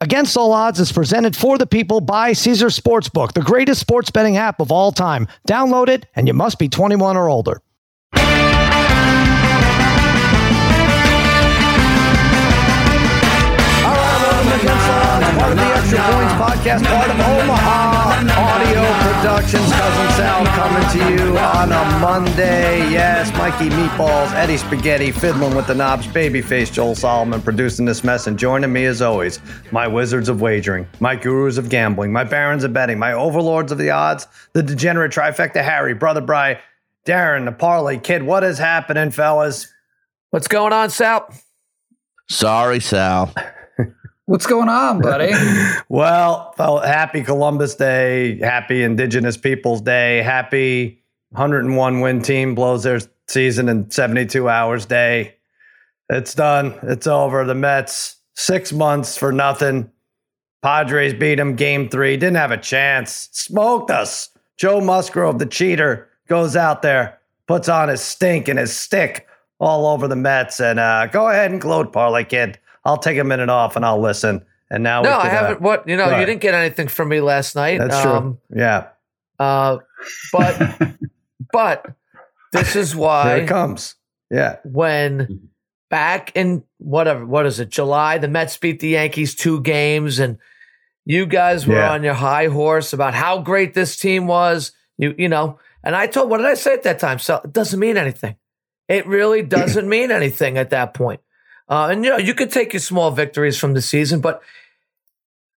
Against All Odds is presented for the people by Caesars Sportsbook, the greatest sports betting app of all time. Download it, and you must be 21 or older. Part of the Extra Points podcast, part of Omaha Audio Productions. Cousin Sal coming to you on a Monday. Yes, Mikey Meatballs, Eddie Spaghetti, fiddling with the knobs, babyface Joel Solomon producing this mess, and joining me as always, my wizards of wagering, my gurus of gambling, my barons of betting, my overlords of the odds, the degenerate trifecta Harry, Brother Bry, Darren, the parlay kid. What is happening, fellas? What's going on, Sal? Sorry, Sal. What's going on, buddy? well, happy Columbus Day, happy Indigenous Peoples Day, happy 101 win team blows their season in 72 hours day. It's done. It's over. The Mets, six months for nothing. Padres beat them game three. Didn't have a chance. Smoked us. Joe Musgrove, the cheater, goes out there, puts on his stink and his stick all over the Mets. And uh, go ahead and gloat, Parlay Kid. I'll take a minute off and I'll listen. And now no, I haven't. Uh, what you know, you didn't get anything from me last night. That's um, true. Yeah. Uh, but but this is why Here it comes. Yeah. When back in whatever, what is it, July, the Mets beat the Yankees two games, and you guys were yeah. on your high horse about how great this team was. You you know, and I told what did I say at that time? So it doesn't mean anything. It really doesn't mean anything at that point. Uh, and you know, you could take your small victories from the season, but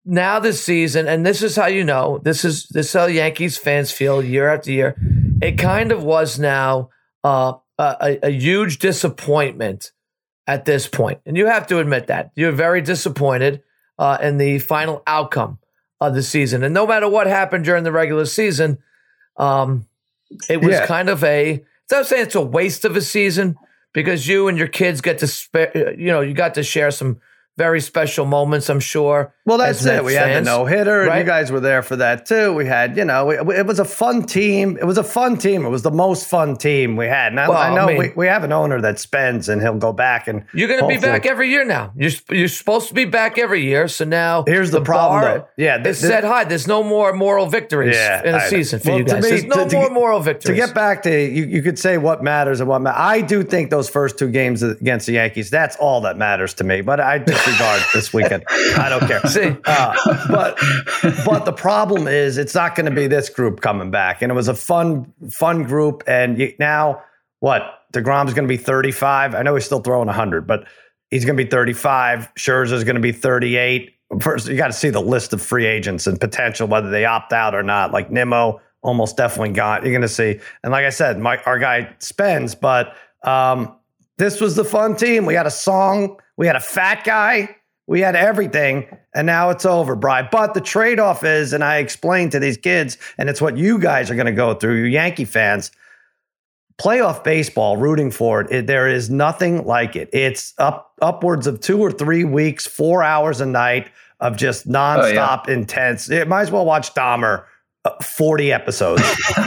now this season, and this is how you know this is this is how Yankees fans feel year after year. It kind of was now uh, a, a huge disappointment at this point, and you have to admit that you're very disappointed uh, in the final outcome of the season. And no matter what happened during the regular season, um, it was yeah. kind of a. I'm saying it's a waste of a season because you and your kids get to you know, you got to share some very special moments, I'm sure. Well, that's it. We fans, had the no hitter. Right? You guys were there for that too. We had, you know, it, it, was a fun team. It was a fun team. It was the most fun team we had. And I, well, I know I mean, we, we have an owner that spends and he'll go back and you're going to be back every year now. You're you're supposed to be back every year. So now here's the, the problem. Bar, yeah, this, said high. There's no more moral victories yeah, in a I, season for well, you guys. Me, There's no to, more to, moral victories. To get back to you, you could say what matters and what matters. I do think those first two games against the Yankees. That's all that matters to me. But I disregard this weekend. I don't care. See, uh, but but the problem is it's not going to be this group coming back. And it was a fun fun group. And you, now what? deGrom's going to be 35. I know he's still throwing 100, but he's going to be 35. Scherzer's going to be 38. First, you got to see the list of free agents and potential whether they opt out or not. Like Nimmo, almost definitely got. You're going to see. And like I said, my, our guy spends, but um, this was the fun team. We had a song. We had a fat guy we had everything, and now it's over, Bry. But the trade off is, and I explained to these kids, and it's what you guys are going to go through, you Yankee fans. Playoff baseball, rooting for it, it, there is nothing like it. It's up upwards of two or three weeks, four hours a night of just nonstop oh, yeah. intense. It might as well watch Dahmer, uh, forty episodes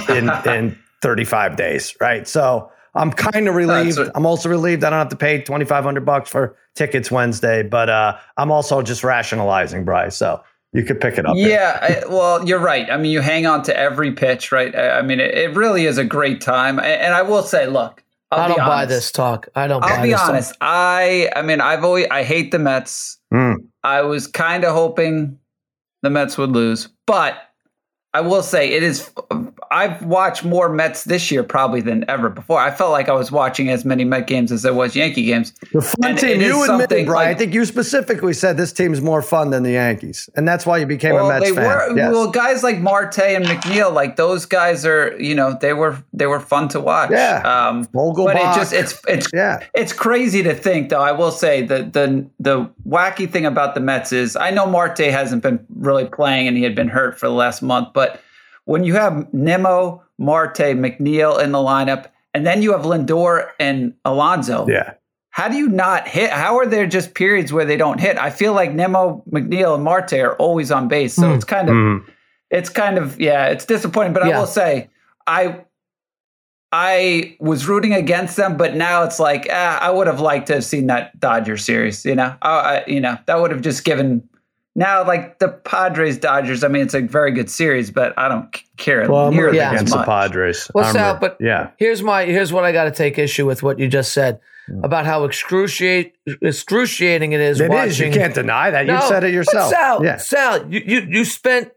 in in thirty five days, right? So I'm kind of relieved. I'm also relieved I don't have to pay 2,500 bucks for tickets Wednesday, but uh, I'm also just rationalizing, Bryce. So you could pick it up. Yeah, I, well, you're right. I mean, you hang on to every pitch, right? I, I mean, it, it, really is a great time. And I will say, look, I'll I do not buy this talk. I don't. I'll be honest. Talk. I, I mean, I've always, I hate the Mets. Mm. I was kind of hoping the Mets would lose, but I will say it is. I've watched more Mets this year probably than ever before. I felt like I was watching as many Met games as there was Yankee games. The fun and team. You admitted, Brian. Like, I think you specifically said this team's more fun than the Yankees, and that's why you became well, a Mets fan. Were, yes. Well, guys like Marte and McNeil, like those guys are, you know, they were they were fun to watch. Yeah. Um, but it just it's it's yeah. It's crazy to think, though. I will say the the the wacky thing about the Mets is I know Marte hasn't been really playing, and he had been hurt for the last month, but when you have Nimmo, Marte, McNeil in the lineup, and then you have Lindor and Alonso. Yeah. How do you not hit? How are there just periods where they don't hit? I feel like Nimmo, McNeil, and Marte are always on base. So mm. it's kind of, mm. it's kind of, yeah, it's disappointing. But yeah. I will say, I, I was rooting against them, but now it's like ah, I would have liked to have seen that Dodger series. You know, I, I, you know that would have just given now, like the Padres Dodgers, I mean, it's a very good series, but I don't care. Well, I'm nearly yeah. against much. the Padres. What's I'm re- But yeah, here's my here's what I got to take issue with what you just said Mm. about how excruciate excruciating it is it watching. is. You can't deny that. You said it but yourself. Sal, yeah. Sal, you, you you spent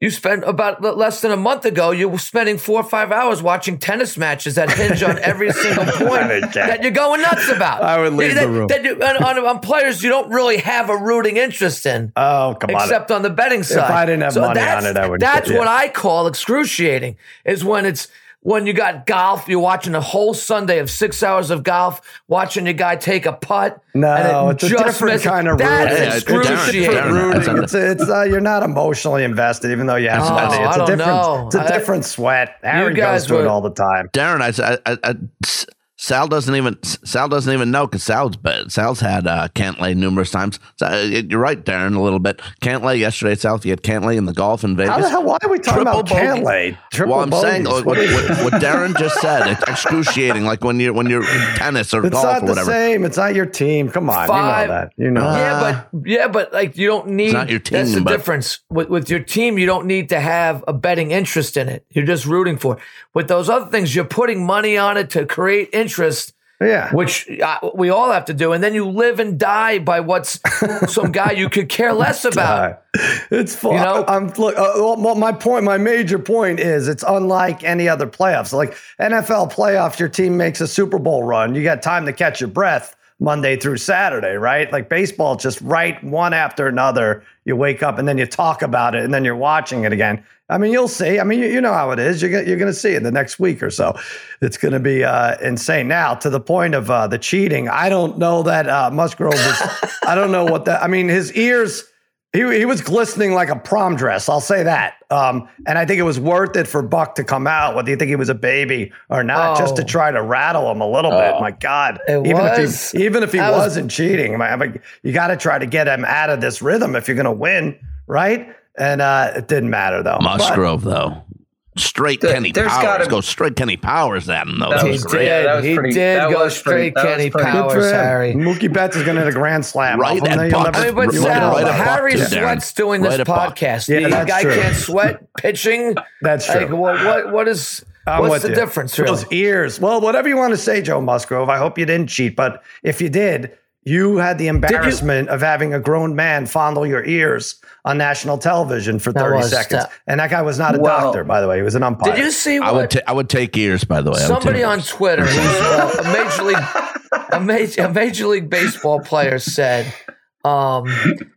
you spent about less than a month ago. You were spending four or five hours watching tennis matches that hinge on every single point that you're going nuts about. I would leave that, the room. That you, on, on, on players you don't really have a rooting interest in. Oh, come on. except on the betting side. If I didn't have money on that's- it, I would- That's yeah. what I call excruciating. Is when it's when you got golf, you're watching a whole Sunday of six hours of golf, watching your guy take a putt. No, and it it's a different misses. kind of That's rooting. Yeah, it's excruciating. Darren, Darren, rooting. that's It's, it's uh, you're not emotionally invested, even though you have Oh, money. It's I a different, know. it's a I- different sweat. Harry guys goes to it all the time. Darren, I, I, I, I- Sal doesn't even Sal doesn't even know because Sal's bet- Sal's had uh, Cantlay numerous times. So, uh, you're right, Darren, a little bit. Cantlay yesterday at South. You had Cantlay in the golf in Vegas. How the hell? Why are we talking Triple about bogey. Cantlay? Triple well, I'm saying like, what, what, what Darren just said. It's excruciating. Like when you're when you're tennis or It's golf not or the whatever. same. It's not your team. Come on, Five- you know that. You know. that. yeah, but yeah, but like you don't need. not your that's the but- difference with with your team. You don't need to have a betting interest in it. You're just rooting for. it. With those other things, you're putting money on it to create interest. Yeah. which uh, we all have to do, and then you live and die by what's some guy you could care less about. It's fun. You know? I'm look. Uh, my point, my major point is, it's unlike any other playoffs. Like NFL playoffs, your team makes a Super Bowl run. You got time to catch your breath Monday through Saturday, right? Like baseball, just right one after another. You wake up and then you talk about it, and then you're watching it again. I mean, you'll see. I mean, you, you know how it is. You're, you're going to see it the next week or so. It's going to be uh, insane. Now, to the point of uh, the cheating, I don't know that uh, Musgrove was. I don't know what that. I mean, his ears. He, he was glistening like a prom dress. I'll say that. Um, and I think it was worth it for Buck to come out, whether you think he was a baby or not, just to Oh. try to rattle him a little bit. My God, It even was- if he even if he that was- wasn't cheating, man, but you got to try to get him out of this rhythm if you're going to win, right? And uh, it didn't matter though. But- Musgrove though, straight There- Kenny there's Powers. gotta- Go straight Kenny Powers at him though. That That He was was great. did. that was he pretty- did that go was straight that was Kenny pretty- Good for Powers, him. Harry. Mookie Betts is going to hit a grand slam. Right off him, at Buck. never- I mean, but You Sal, right never- at Buck, Harry too, sweats doing this Right at podcast. Yeah, the that's guy true. can't sweat pitching. That's true. Like, well, what what is I'm what's the you. difference? Really? Those ears. Well, whatever you want to say, Joe Musgrove. I hope you didn't cheat, but if you did, you had the embarrassment of having a grown man fondle your ears on national television for 30 was seconds. tough. And that guy was not a Well- doctor, by the way. He was an umpire. Did you see I would ta- I would take ears by the way. Somebody on ears. Twitter, who's uh, a major league, a major, a major league baseball player, said um,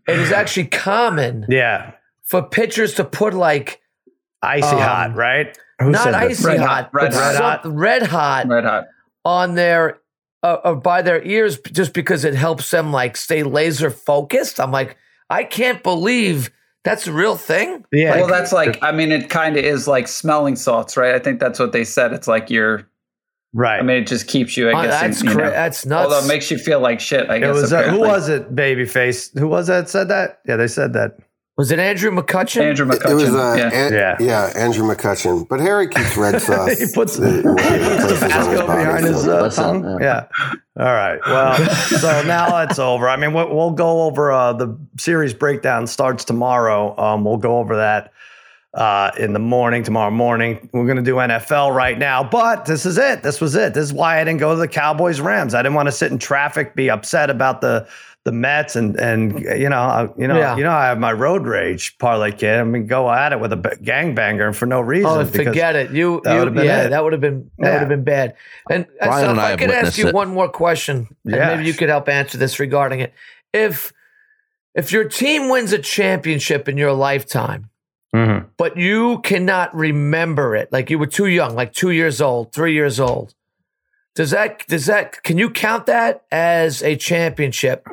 it is actually common yeah. for pitchers to put like Icy Um, hot, right? Who not said icy Red hot, hot, but red hot. something- red hot Red hot. on their uh, uh, by their ears just because it helps them like stay laser focused. I'm like, I can't believe that's a real thing. Yeah. well, that's like, I mean, it kind of is like smelling salts, right? I think that's what they said. It's like you're, right. I mean, it just keeps you, I Oh, guess. that's in, you cra- know, that's nuts. Although it makes you feel like shit, I it guess. was uh, who was it? Babyface. Who was that said that? Yeah, they said that. Was it Andrew McCutchen? Andrew It McCutchen. was uh, yeah. An- Yeah. yeah. Andrew McCutchen. But Harry keeps red sauce. he puts, uh, he puts on Tabasco body, behind his so- uh, Listen, tongue. Yeah. All right. Well, so now it's over. I mean, we'll, we'll go over uh, the series breakdown starts tomorrow. Um, we'll go over that uh, in the morning, tomorrow morning. We're going to do NFL right now, but this is it. This was it. This is why I didn't go to the Cowboys Rams. I didn't want to sit in traffic, be upset about the the Mets, and and you know, I- you know, Yeah. you know, I have my road rage parlay kid. I mean, go at it with a b- gangbanger and for no reason. Oh, because- forget it. You, that you would've been yeah, it. that would have been that Yeah. would have been bad. And uh, Ryan so and if I I could ask you it. one more question, and Yes. maybe you could help answer this regarding it. If if your team wins a championship in your lifetime, Mhm. but you cannot remember it, like you were too young, like two years old, three years old, does that does that can you count that as a championship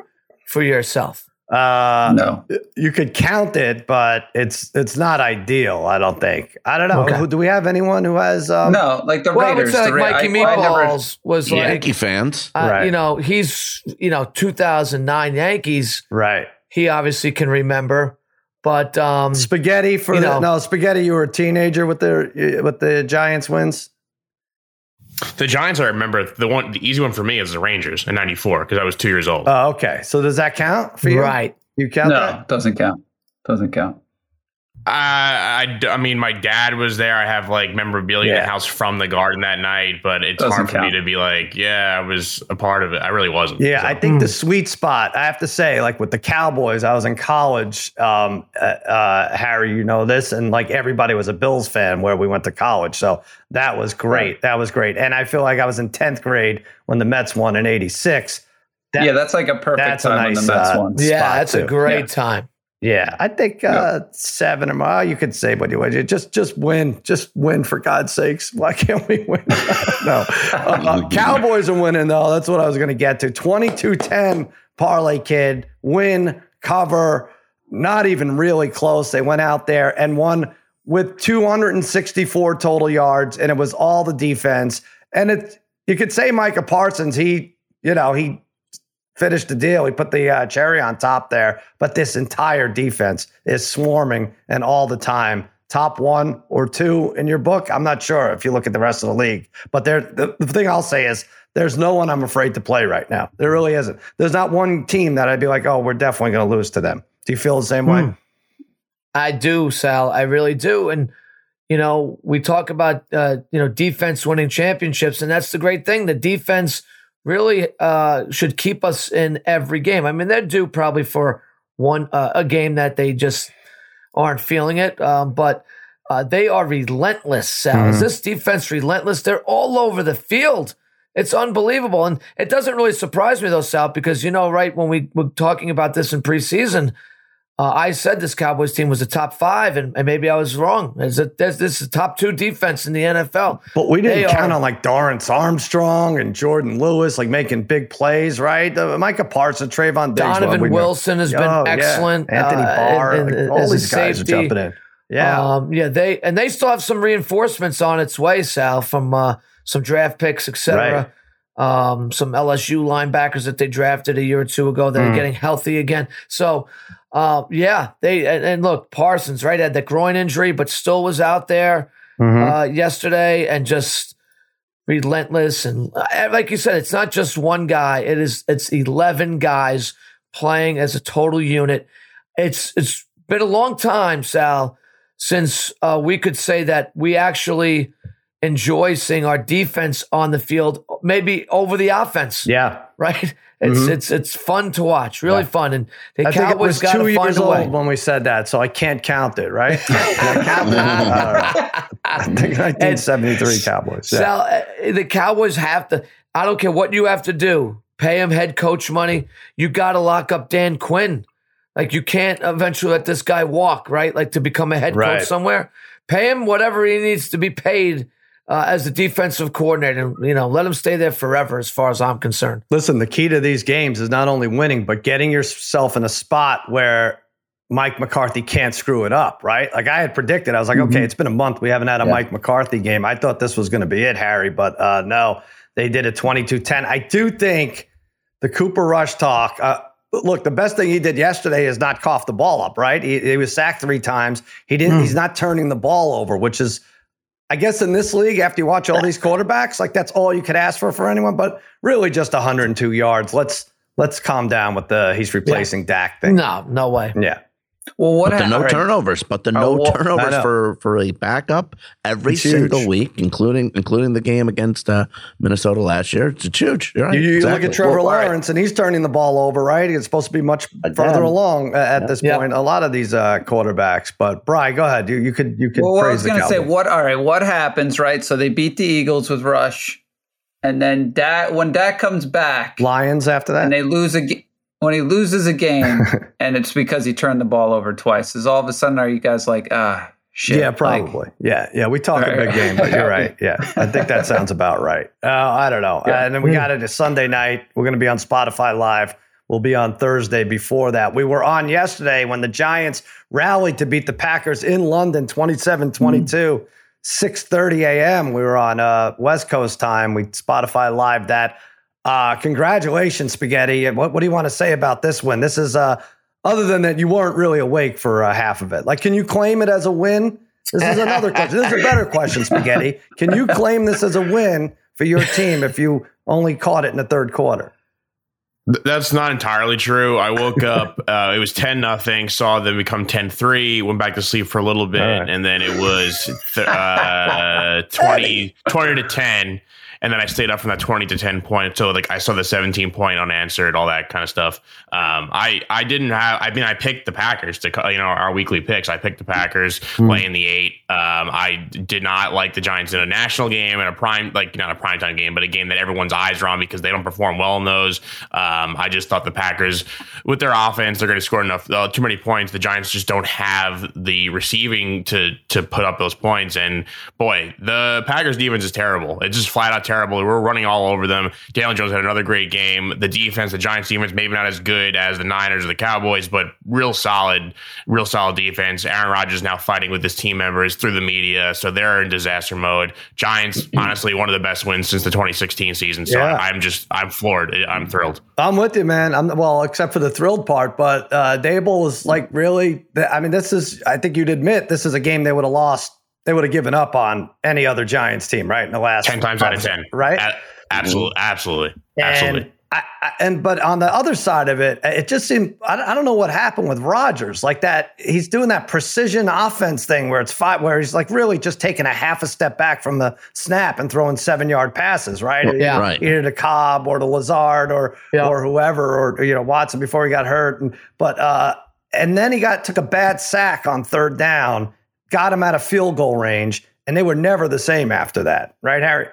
for yourself? Uh, no. you could count it, but it's it's not ideal. I don't think. I don't know. Okay. Do we have anyone who has? Um, no, like the Well, I would Raiders. say the like Ra- Mikey I- I never- Meatballs was like Yankee fans. Uh, Right. You know, he's you know 2009 Yankees. Right. He obviously can remember, but um, Spaghetti for You the, know. no spaghetti. You were a teenager with the with the Giants wins. The Giants, I remember the one, the easy one for me is the Rangers in '94 because I was two years old. Oh, okay. So does that count for you? right? You count no, that? doesn't count. Doesn't count. Uh, I, I mean, my dad was there. I have like memorabilia in the house from the garden that night, but it's Doesn't hard for me to be like, yeah, I was a part of it. I really wasn't. Yeah, So- I think the sweet spot, I have to say, like with the Cowboys, I was in college. Um, uh, uh, Harry, you know this, and like everybody was a Bills fan where we went to college. So that was great. That was great. And I feel like I was in 10th grade when the Mets won in 86. That- yeah, that's like a perfect that's a time when the Mets uh, won. Yeah, spot, that's a great Yeah. time. Yeah, I think uh, seven or more. You could say what you want. Just, just win. Just win for God's sakes. Why can't we win? no, uh, uh, Cowboys are winning though. That's what I was going to get to. 22-10 parlay kid win cover. Not even really close. They went out there and won with 264 total yards, and it was all the defense. And it, you could say Micah Parsons. He, you know, he finished the deal. He put the uh, cherry on top there. But this entire defense is swarming and all the time. Top one or two in your book. I'm not sure if you look at the rest of the league. But there, the, the thing I'll say is there's no one I'm afraid to play right now. There really isn't. There's not one team that I'd be like, oh, we're definitely going to lose to them. Do you feel the same way? I do, Sal. I really do. And you know, we talk about uh, you know defense winning championships, and that's the great thing. The defense really uh, should keep us in every game. I mean, they're due probably for one uh, a game that they just aren't feeling it, um, but. Uh, they are relentless, Sal. Is this defense relentless? They're all over the field. It's unbelievable. And it doesn't really surprise me, though, Sal, because, you know, right, when we were talking about this in preseason, uh, I said this Cowboys team was a top five, and, and maybe I was wrong. Is it, this, this is the top two defense in the NFL. But we didn't They count are- on like Dorance Armstrong and Jourdan Lewis, like making big plays, right? Uh, Micah Parsons, Trevon Diggs. well, Donovan we know- Wilson has been Oh, yeah. excellent. Anthony uh, Barr, and- like, all these guys safety. are jumping in. Yeah. Um, yeah, they and they still have some reinforcements on its way, Sal, from uh, some draft picks, etc. Um, some LSU linebackers that they drafted a year or two ago that are Mm. getting healthy again. So, uh, yeah, they and, and look, Parsons right had the groin injury, but still was out there Mhm. uh, yesterday and just relentless. And uh, like you said, it's not just one guy; it is it's eleven guys playing as a total unit. It's it's been a long time, Sal, since uh, we could say that we actually enjoy seeing our defense on the field, maybe over the offense. yeah. Right? It's Mhm. it's it's fun to watch, really Yeah. fun. And the I think it Cowboys was got two to find years a old when we said that, so I can't count it, right? Can I count it? I don't think 1973 Cowboys. Yeah. Sal, uh, the Cowboys have to. I don't care what you have to do. Pay him head coach money. You got to lock up Dan Quinn. Like you can't eventually let this guy walk, right? Like to become a head Right. coach somewhere. Pay him whatever he needs to be paid uh, as the defensive coordinator. You know, let him stay there forever, as far as I'm concerned. Listen, the key to these games is not only winning, but getting yourself in a spot where Mike McCarthy can't screw it up, right? Like I had predicted, I was like, okay, it's been a month. We haven't had a Mike McCarthy game. I thought this was going to be it, Harry, but uh, no, they did a 22 10. I do think the Cooper Rush talk. Uh, Look, the best thing he did yesterday is not cough the ball up, right? He, he was sacked three times. He didn't. He's not turning the ball over, which is I guess in this league, after you watch all these quarterbacks, like that's all you could ask for for anyone. But really, just 102 yards. Let's let's calm down with the he's replacing Dak thing. No, no way. Yeah, Well, what But the no all right. turnovers, but the Oh, no well, turnovers for for a backup every It's huge. single week, including including the game against uh, Minnesota last year. It's huge. You're right. you, you exactly. look at Trevor Well, all right. Lawrence, and he's turning the ball over. Right, it's supposed to be much Again. further along uh, at this Yeah. point. A lot of these uh, quarterbacks. But Bry, go ahead. You you could you could Well, what I was going to say, what? All right, what happens? Right, so they beat the Eagles with Rush, and then Dak when Dak comes back, Lions after that. and they lose a ga- when he loses a game, and it's because he turned the ball over twice. Is all of a sudden are you guys like ah shit? Yeah, Like, probably. yeah, yeah. We talk a Right. big game, but you're right. Yeah, I think that sounds about right. Uh, I don't know. Yeah. and then we got it a Sunday night. We're going to be on Spotify Live. We'll be on Thursday before that. We were on yesterday when the Giants rallied to beat the Packers in London 27 22, 6.30 a.m. We were on uh, West Coast time. We Spotify Live that. Uh, congratulations, Spaghetti. What, what do you want to say about this win? This is, uh, other than that, you weren't really awake for uh, half of it. Like, can you claim it as a win? This is another question. This is a better question, Spaghetti. Can you claim this as a win for your team if you only caught it in the third quarter? That's not entirely true. I woke up, uh, it was 10 nothing, saw them become 10 3, went back to sleep for a little bit, right. and then it was th- uh, 20, 20 to 10 and then I stayed up from that 20 to 10 point. So like I saw the 17 point unanswered, all that kind of stuff. Um, I I didn't have. I mean, I picked the Packers to you know our weekly picks. I picked the Packers mm. laying the eight. Um, I did not like the Giants in a national game and a prime like not a prime time game, but a game that everyone's eyes are on because they don't perform well in those. Um, I just thought the Packers with their offense they're going to score enough uh, too many points. The Giants just don't have the receiving to to put up those points. And boy, the Packers defense is terrible. It's just flat out terrible. We are running all over them. Daniel Jones had another great game. The defense, the Giants defense, maybe not as good as the Niners or the Cowboys, but real solid, real solid defense. Aaron Rodgers now fighting with his team members through the media, so they're in disaster mode. Giants, honestly, one of the best wins since the 2016 season. So yeah. I'm just, I'm floored. I'm thrilled. I'm with you, man. I'm well, except for the thrilled part, but uh, Daboll is like really. I mean, this is. I think you'd admit this is a game they would have lost they would have given up on any other Giants team, right? In the last 10 times out of 10. Right? A- absolutely. Absolutely. And absolutely. I, I, and but on the other side of it, it just seemed I, I don't know what happened with Rodgers. Like that, he's doing that precision offense thing where it's five, where he's like really just taking a half a step back from the snap and throwing seven yard passes, right? Yeah, right. Either to Cobb or to Lazard or yeah. or whoever or you know Watson before he got hurt. And, but uh, and then he got took a bad sack on third down got him out of field goal range, and they were never the same after that, right, Harry?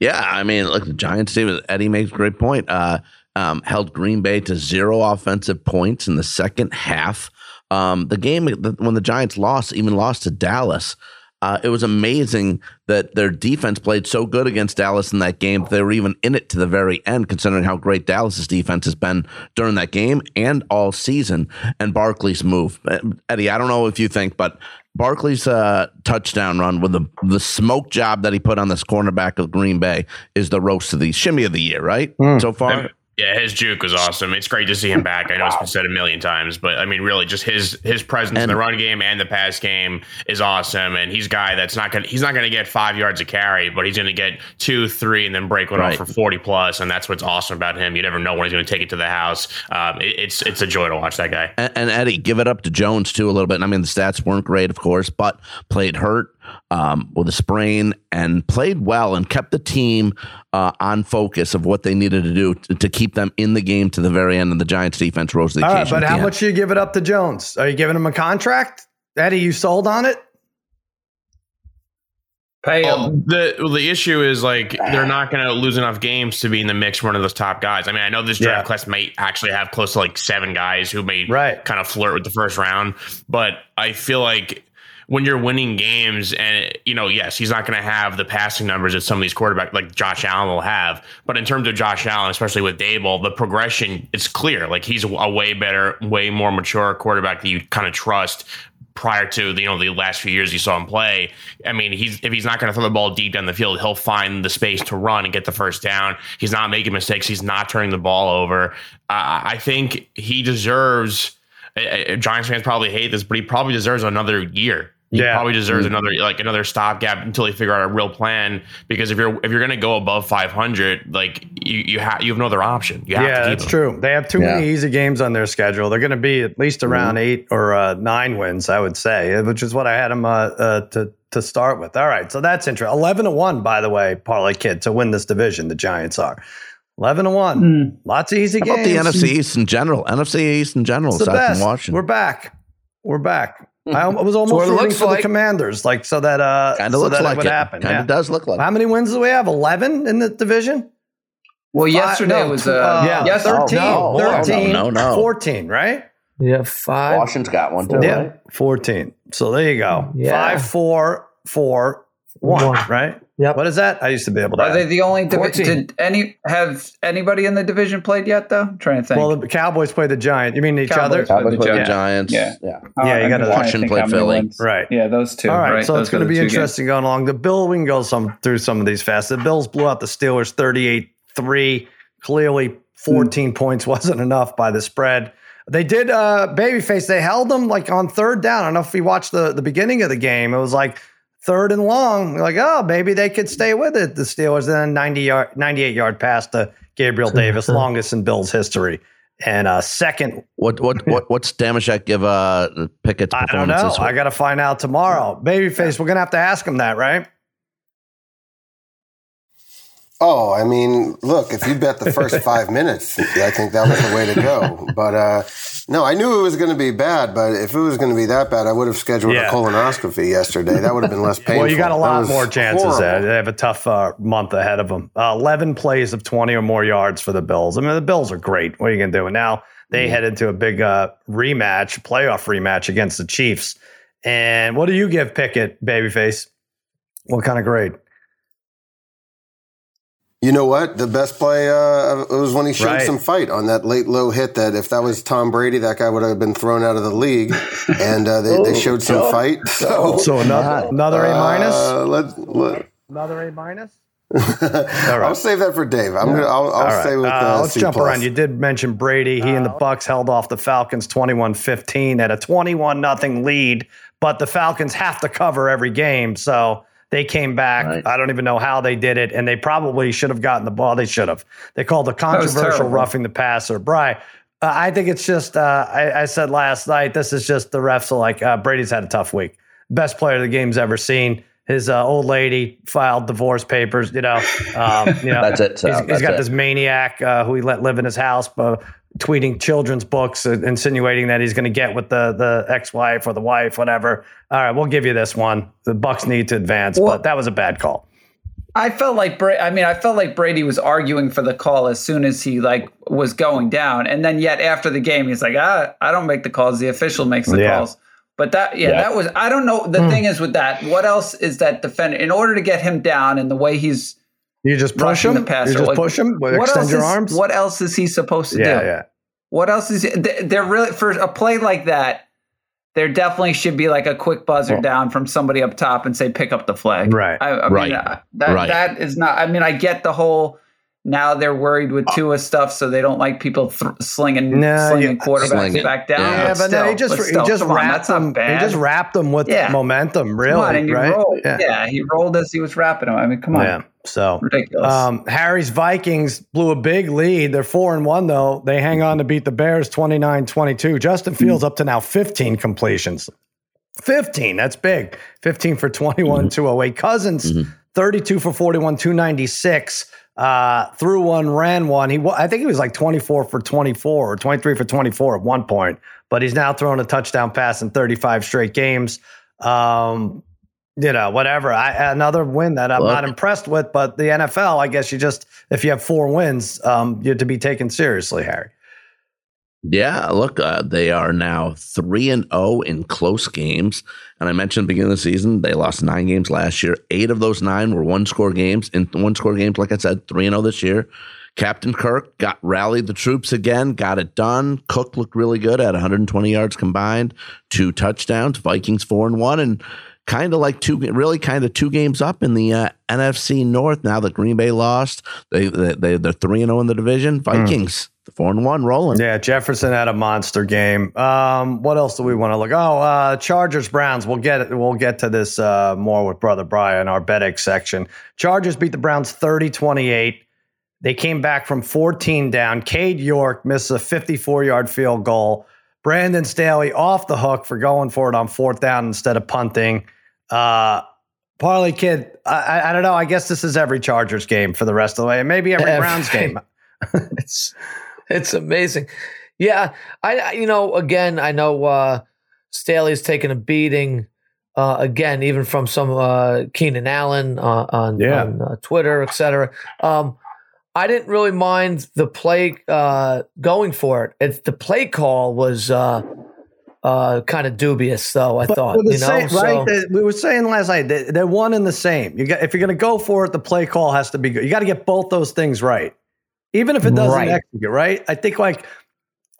Yeah, I mean, look, the Giants team. Eddie makes a great point. Uh, um, held Green Bay to zero offensive points in the second half. Um, the game when the Giants lost, even lost to Dallas. Uh, it was amazing that their defense played so good against Dallas in that game. They were even in it to the very end, considering how great Dallas's defense has been during that game and all season. And Barkley's move, Eddie, I don't know if you think, but Barkley's uh, touchdown run with the the smoke job that he put on this cornerback of Green Bay is the roast of the shimmy of the year, right? Mm. So far. Yeah, his juke was awesome. It's great to see him back. I know wow. it's been said a million times, but I mean, really, just his his presence and, in the run game and the pass game is awesome. And he's a guy that's not gonna he's not gonna get five yards of carry, but he's gonna get two, three, and then break one right. off for forty plus. And that's what's awesome about him. You never know when he's gonna take it to the house. Um, it, it's it's a joy to watch that guy. And, and Eddie, give it up to Jones too a little bit. And I mean, the stats weren't great, of course, but played hurt um, with a sprain and played well and kept the team uh, on focus of what they needed to do to, to, keep them in the game to the very end. And the Giants defense rose to the occasion. but how much do you give it up to Jones? Are you giving him a contract? Eddie, you sold on it? Pay well, the well, the issue is like they're not going to lose enough games to be in the mix for one of those top guys. I mean, I know this draft yeah. class might actually have close to like seven guys who may right. kind of flirt with the first round, but I feel like when you're winning games and you know yes he's not going to have the passing numbers that some of these quarterbacks like Josh Allen will have but in terms of Josh Allen especially with Daboll the progression it's clear like he's a way better way more mature quarterback that you kind of trust prior to you know the last few years you saw him play. I mean, he's if he's not going to throw the ball deep down the field, he'll find the space to run and get the first down. He's not making mistakes. He's not turning the ball over. Uh, I think he deserves. Uh, Giants fans probably hate this, but he probably deserves another year he yeah. probably deserves mm-hmm. another like another stopgap until they figure out a real plan. Because if you're if you're gonna go above 500, like you you have you have no other option. You yeah, that's true. They have too yeah. many easy games on their schedule. They're going to be at least mm-hmm. around mm-hmm. eight or uh, nine wins, I would say, which is what I had them uh, uh, to to start with. All right, so that's interesting. Eleven to one, by the way, parlay kid to win this division. The Giants are. 11 to 1. Mm. Lots of easy How games. About the NFC East in general. NFC East in general. It's the best. Washington. We're back. We're back. I was almost so rooting for like. the Commanders, like so that uh, kind of so looks that like it would it. happen. Kind of yeah. does look like. How many wins do we have? Eleven in the division. Well, yesterday no, was uh, uh yeah, yes, 13, oh, no, 13 no, no, 14, right? Yeah, five. Washington's got one too. Yeah, right? 14. So there you go. Yeah. Five, four, four, one, one. right? Yep. What is that? I used to be able to. Are they the only division? Did any have anybody in the division played yet? Though I'm trying to think. Well, the Cowboys played the Giant. You mean each Cowboys other? Cowboys played the Giants. Yeah, yeah. Uh, yeah, you got to Washington play Philly. Right. Yeah, those two. All right, right? so those it's going to be interesting games. going along. The Bill, we can go some through some of these fast. The Bills blew out the Steelers 38 3. Clearly, 14 mm. points wasn't enough by the spread. They did uh babyface. They held them like on third down. I don't know if we watched the the beginning of the game. It was like third and long. Like, oh, maybe they could stay with it. The Steelers then 90 yard, 98 yard pass to Gabriel Davis, longest in Bills history. And uh, second, what what what what's Damashek give uh Pickett's performance? I don't know. I got to find out tomorrow. Babyface, we're gonna have to ask him that, right? Oh, I mean, look, if you bet the first five minutes, I think that was the way to go. But uh, no, I knew it was going to be bad. But if it was going to be that bad, I would have scheduled yeah. a colonoscopy yesterday. That would have been less painful. well, you got a lot more chances. They have a tough uh, month ahead of them. Uh, Eleven plays of twenty or more yards for the Bills. I mean, the Bills are great. What are you going to do? And now they mm-hmm. head into a big uh, rematch, playoff rematch against the Chiefs. And what do you give Pickett, babyface? What kind of grade? You know what? The best play uh, was when he showed right. some fight on that late low hit. That if that was Tom Brady, that guy would have been thrown out of the league. And uh, they, oh, they, showed some fight. So, so another another A minus. Uh, let, let, another A minus. right. I'll save that for Dave. I'm gonna. I'll, I'll right. stay with. Uh, let's C jump plus. around. You did mention Brady. He and the Bucs held off the Falcons 21-15 at a 21 nothing lead, but the Falcons have to cover every game. So they came back. Right. I don't even know how they did it, and they probably should have gotten the ball. They should have. They called the controversial roughing the passer. Bry, uh, I think it's just. Uh, I, I, said last night. This is just the refs are like uh, Brady's had a tough week. Best player the game's ever seen. His uh, old lady filed divorce papers. You know, um, you know that's it. So, he's, he's got it. this maniac uh, who he let live in his house, but tweeting children's books, insinuating that he's going to get with the the ex wife or the wife, whatever. All right, we'll give you this one. The Bucs need to advance, well, but that was a bad call. I felt like Bra- I mean, I felt like Brady was arguing for the call as soon as he like was going down, and then yet after the game, he's like, "Ah, I don't make the calls. The official makes the yeah. calls." But that, yeah, yeah, that was. I don't know. The mm. thing is with that, what else is that defender? In order to get him down, and the way he's you just push him. The passer. You just like, push him. What extend your is, arms. What else is he supposed to yeah, do? Yeah. Yeah. What else is they're really for a play like that? There definitely should be like a quick buzzer well, down from somebody up top and say pick up the flag. Right. I, I right. mean, uh, that right. that is not. I mean, I get the whole now they're worried with uh, Tua stuff, so they don't like people th- slinging no, slinging quarterbacks sling back down. Yeah, but, but still, no, he just he just wrapped on, them. He just wrapped them with yeah. momentum, really. On, right? Yeah. yeah. he rolled as he was wrapping them. I mean, come on. Yeah. So ridiculous. Um, Harry's Vikings blew a big lead. They're four and one though. They hang on to beat the Bears 29-22. Justin Fields mm-hmm. up to now 15 completions. 15. That's big. 15 for 21, mm-hmm. 208. Cousins, mm-hmm. 32 for 41, 296 uh, threw one, ran one. He, I think he was like 24 for 24 or 23 for 24 at one point, but he's now thrown a touchdown pass in 35 straight games. Um, you know, whatever. I, another win that I'm Look. not impressed with, but the NFL, I guess you just, if you have four wins, um, you're to be taken seriously, Harry. Yeah, look, uh, they are now three and zero oh in close games. And I mentioned the beginning of the season they lost nine games last year. Eight of those nine were one score games. In one score games, like I said, three and zero oh this year. Captain Kirk got rallied the troops again, got it done. Cook looked really good at 120 yards combined, two touchdowns. Vikings four and one, and kind of like two, really kind of two games up in the uh, NFC North. Now that Green Bay lost, they they they're three and zero oh in the division. Hmm. Vikings. Mm four and one rolling. Yeah, Jefferson had a monster game. Um, what else do we want to look? Oh, uh, Chargers Browns. We'll get it. We'll get to this uh, more with Brother Brian, our BetX section. Chargers beat the Browns 30-28. They came back from 14 down. Cade York missed a 54 yard field goal. Brandon Staley off the hook for going for it on fourth down instead of punting. Uh, Parlay Kid, I, I, don't know. I guess this is every Chargers game for the rest of the way, and maybe every Browns game. it's it's amazing. Yeah, I you know again I know uh, Staley's taken a beating uh, again, even from some uh, Keenan Allen uh, on, yeah. on uh, Twitter, etc. Um, I didn't really mind the play uh, going for it. It's the play call was uh, uh, kind of dubious, though. I but thought, you know, same, right? So, we were saying last night they, they're one and the same. You got if you're going to go for it, the play call has to be good. You got to get both those things right even if it doesn't right. execute, right? I think like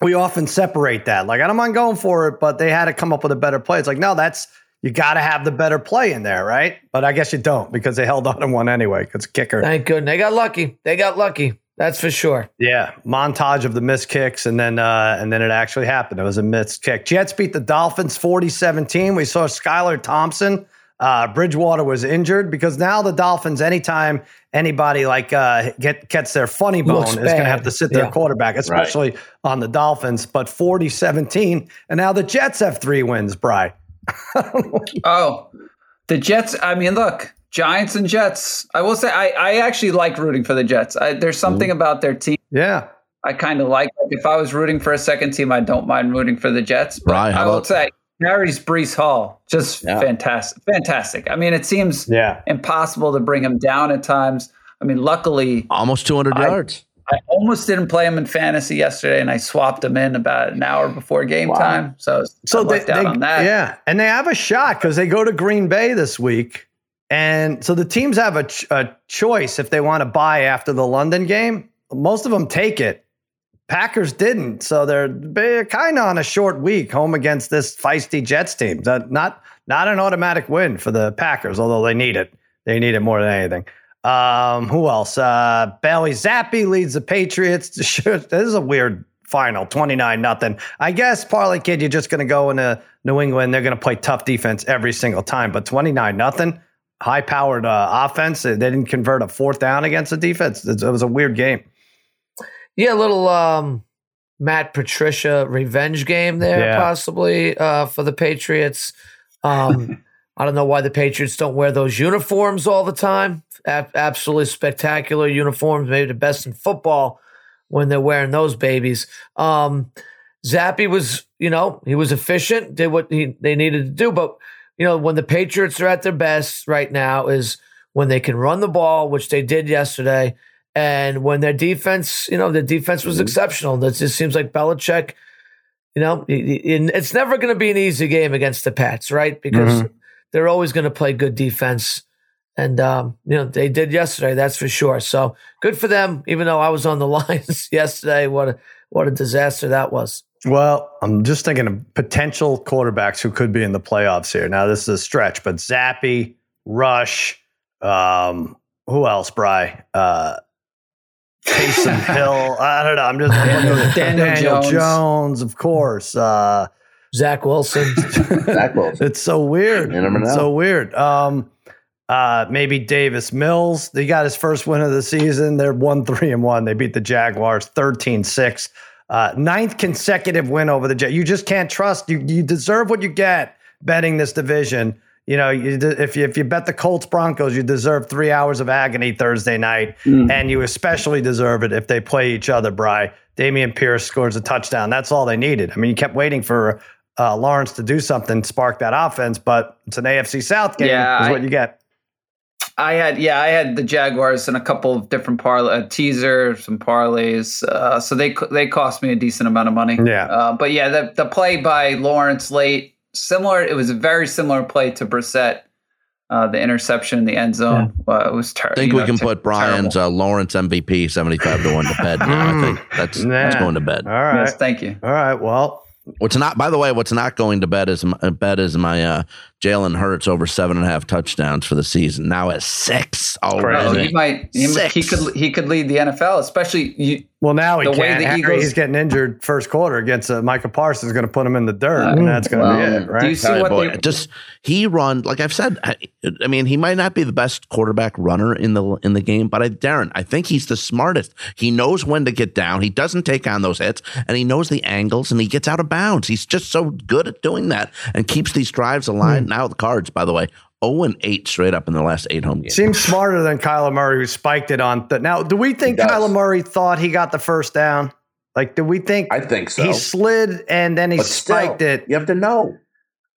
we often separate that. Like I don't mind going for it, but they had to come up with a better play. It's like no, that's you got to have the better play in there, right? But I guess you don't because they held on and won anyway. Because kicker. Thank goodness they got lucky. They got lucky. That's for sure. Yeah, montage of the missed kicks, and then uh, and then it actually happened. It was a missed kick. Jets beat the Dolphins 40-17. We saw Skylar Thompson Uh, Bridgewater was injured because now the Dolphins, anytime anybody like uh, get gets their funny bone, is going to have to sit their yeah. quarterback, especially right. on the Dolphins. But 40-17, and now the Jets have three wins, Bry. oh, the Jets. I mean, look, Giants and Jets. I will say, I, I actually like rooting for the Jets. I, there's something mm. about their team. Yeah. I kind of like. If I was rooting for a second team, I don't mind rooting for the Jets. But right, I will say Harry's Breece Hall, just yeah. fantastic, fantastic. I mean, it seems yeah. impossible to bring him down at times. I mean, luckily, almost 200 I, yards. I almost didn't play him in fantasy yesterday, and I swapped him in about an hour before game wow. time. So, so they, they yeah, and they have a shot because they go to Green Bay this week, and so the teams have a, ch- a choice if they want to buy after the London game. Most of them take it, Packers didn't, so they're, they're kind of on a short week home against this feisty Jets team. Not not an automatic win for the Packers, although they need it. They need it more than anything. Um, who else? Uh, Bailey Zappe leads the Patriots. this is a weird final, twenty nine nothing. I guess Parlay Kid, you're just going to go into New England. They're going to play tough defense every single time, but twenty nine nothing. High powered uh, offense. They didn't convert a fourth down against the defense. It was a weird game. Yeah, a little um, Matt Patricia revenge game there, yeah. possibly uh, for the Patriots. Um, I don't know why the Patriots don't wear those uniforms all the time. A- absolutely spectacular uniforms, maybe the best in football when they're wearing those babies. Um, Zappe was, you know, he was efficient, did what he, they needed to do. But, you know, when the Patriots are at their best right now is when they can run the ball, which they did yesterday, and when their defense, you know, the defense was mm-hmm. exceptional. That just seems like Belichick, you know, it's never going to be an easy game against the Pats, right? Because mm-hmm. They're always going to play good defense. And, um, you know, they did yesterday, that's for sure. So good for them, even though I was on the lines yesterday. What a, what a disaster that was. Well, I'm just thinking of potential quarterbacks who could be in the playoffs here. Now, this is a stretch, but Zappe, Rush, um, who else, Bry? Uh, Taysom Hill. I don't know. I'm just Daniel, Daniel, Daniel Jones. Jones. of course. Uh, Zach Wilson. Zach Wilson. It's so weird. It's so weird. Um, uh, maybe Davis Mills. They got his first win of the season. They're one three and one. They beat the Jaguars 13-6. Uh, ninth consecutive win over the Jets. You just can't trust. You you deserve what you get betting this division you know, you, if you if you bet the Colts Broncos, you deserve three hours of agony Thursday night, mm. and you especially deserve it if they play each other. Bry Dameon Pierce scores a touchdown. That's all they needed. I mean, you kept waiting for uh, Lawrence to do something, spark that offense, but it's an AFC South game. Yeah, is what you get. I had yeah, I had the Jaguars and a couple of different parlay, a teaser, some parlays. Uh, so they they cost me a decent amount of money. Yeah, uh, but yeah, the the play by Lawrence late similar. It was a very similar play to Brissett. Uh, the interception in the end zone yeah. uh, it was terrible. I think we know, can t- put Brian's uh, Lawrence MVP seventy five to one to bed. Now. I think that's nah. that's going to bed. All right, yes, thank you. All right, well, What's not, by the way, what's not going to bed is my, bed is my uh, Jalen Hurts over seven and a half touchdowns for the season. Now at six. Oh, he might. He, he, could. He could lead the NFL, especially. You, well, now he the can. Way the Eagles, he's getting injured first quarter against uh, Micah Parsons. Going to put him in the dirt, uh, and that's going to well, be it. Right? Do you see right, what boy, they just he run like I've said. I, I, mean, he might not be the best quarterback runner in the in the game, but I, Darren, I think he's the smartest. He knows when to get down. He doesn't take on those hits, and he knows the angles, and he gets out of bounds. He's just so good at doing that, and keeps these drives alive. Mm. Now the Cards, by the way, 0 and 8 straight up in the last eight home games. Seems smarter than Kyler Murray, who spiked it on. Th- now, do we think Kyler Murray thought he got the first down? Like, do we think? I think so. He slid and then he but spiked still, it. You have to know.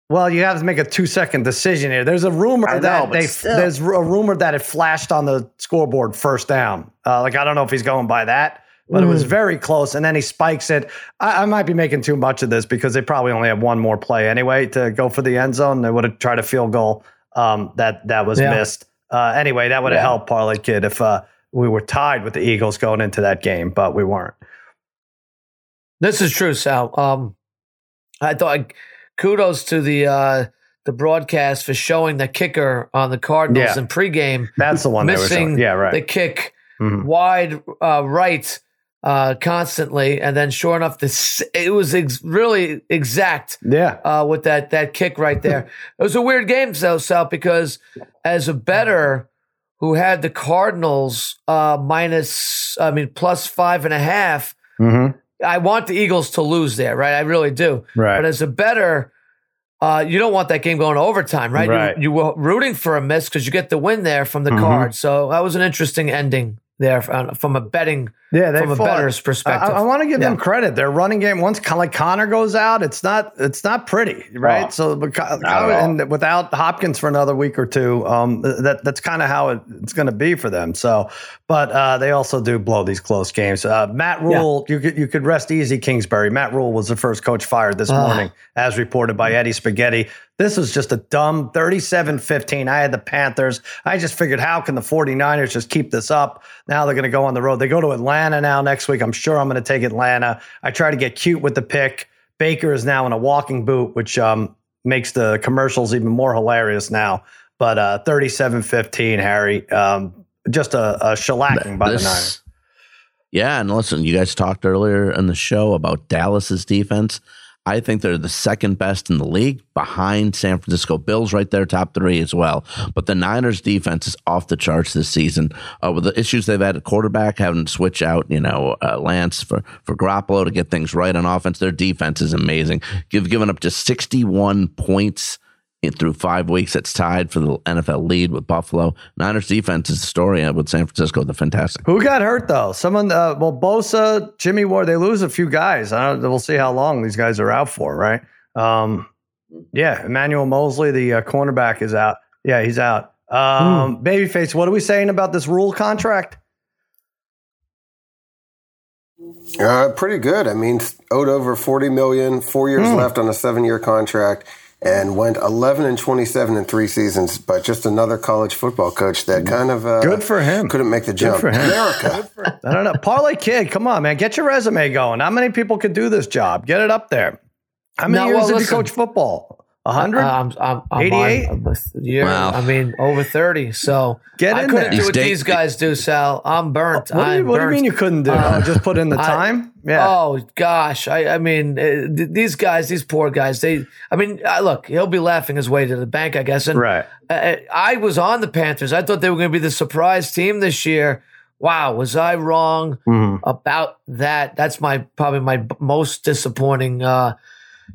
Well, you have to make a two second decision here. There's a rumor know, that they still. there's a rumor that it flashed on the scoreboard first down. Uh, like I don't know if he's going by that, but mm. it was mm. very close. And then he spikes it. I, I, might be making too much of this because they probably only have one more play anyway to go for the end zone. They would have tried a field goal um, that that was yeah. missed. Uh, anyway, that would have yeah. helped Parlay Kid if uh, we were tied with the Eagles going into that game, but we weren't. This is true, Sal. Um, I thought kudos to the uh, the broadcast for showing the kicker on the Cardinals yeah. in pregame. That's the one missing. yeah, right. The kick mm-hmm. wide uh, right uh, constantly, and then sure enough, this it was ex- really exact. Yeah, uh, with that that kick right there. it was a weird game, though, Sal, because as a better who had the Cardinals uh, minus, I mean, plus five and a half, mm-hmm. I want the Eagles to lose there, right? I really do. Right. But as a better, uh, you don't want that game going to overtime, right? right. You, you were rooting for a miss because you get the win there from the mm-hmm. card. So that was an interesting ending there from a betting yeah, they from a better's perspective. I, I want to give yeah. them credit. Their running game once like Conner goes out, it's not it's not pretty, right? Oh, so and without Hopkins for another week or two, um, that that's kind of how it, it's going to be for them. So, but uh, they also do blow these close games. Uh, Matt Rhule, yeah. you could you could rest easy, Kingsbury. Matt Rhule was the first coach fired this uh. morning, as reported by Eddie Spaghetti. This was just a dumb 37 15. I had the Panthers. I just figured, how can the 49ers just keep this up? Now they're going to go on the road. They go to Atlanta now next week. I'm sure I'm going to take Atlanta. I try to get cute with the pick. Baker is now in a walking boot, which um, makes the commercials even more hilarious now. But uh, 37 15, Harry. Um, just a, a shellacking by this, the Niners. Yeah. And listen, you guys talked earlier in the show about Dallas's defense. I think they're the second best in the league behind San Francisco Bills, right there, top three as well. But the Niners defense is off the charts this season uh, with the issues they've had at quarterback, having to switch out, you know, uh, Lance for, for Garoppolo to get things right on offense. Their defense is amazing. Give, given up just 61 points through five weeks. It's tied for the NFL lead with Buffalo. Niners defense is the story with San Francisco. The fantastic. Who got hurt though? Someone. Uh, well, Bosa, Jimmy Ward. They lose a few guys. I don't, we'll see how long these guys are out for. Right. Um, yeah, Emmanuel Moseley, the uh, cornerback, is out. Yeah, he's out. Um, hmm. Babyface, what are we saying about this Rhule contract? Uh, pretty good. I mean, owed over forty million, four years hmm. left on a seven-year contract and went 11 and 27 in three seasons. But just another college football coach that kind of uh, good for him couldn't make the jump. Good for him. America. I don't know. Parlay kid, come on, man, get your resume going. How many people could do this job? Get it up there. How many no, years well, did listen, you coach football? 100? Uh, I'm, I'm, 88? year, wow. I mean, over 30. So Get in I couldn't there. do what these guys do, Sal. I'm burnt. What, do you, what burnt. do you, mean you couldn't do? Uh, just put in the time? Yeah. Oh, gosh. I, I mean, uh, these guys, these poor guys, they, I mean, uh, look, he'll be laughing his way to the bank, I guess. And right. Uh, I was on the Panthers. I thought they were going to be the surprise team this year. Wow, was I wrong mm-hmm. about that? That's my probably my most disappointing uh,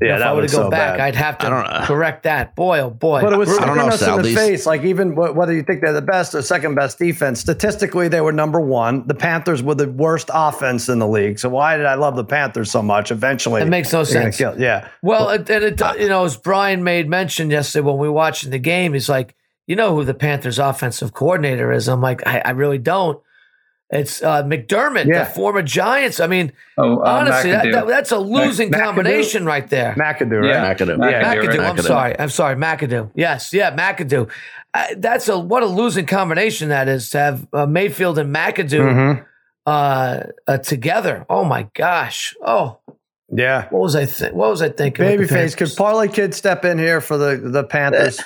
yeah, if I were to go so back, bad. I'd have to uh, correct that. Boy, oh boy! But it was staring us in the face. Like even whether you think they're the best or second best defense, statistically they were number one. The Panthers were the worst offense in the league. So why did I love the Panthers so much? Eventually, it makes no sense. Kill, yeah. Well, but, and it, you know, as Brian made mention yesterday when we were watching the game, he's like, you know who the Panthers offensive coordinator is? I'm like, I, I really don't. It's uh, McDermott, yeah. the former Giants. I mean, oh, uh, honestly, that, that, that's a losing Mac- combination right there. McAdoo, right? Yeah, McAdoo. Yeah, McAdoo. Right. I'm McAdoo. sorry. I'm sorry. McAdoo. Yes. Yeah, McAdoo. Uh, that's a what a losing combination that is to have uh, Mayfield and McAdoo mm-hmm. Uh, uh, together. Oh my gosh. Oh. Yeah. What was I think? What was I thinking? Babyface, could Parlay Kid step in here for the the Panthers?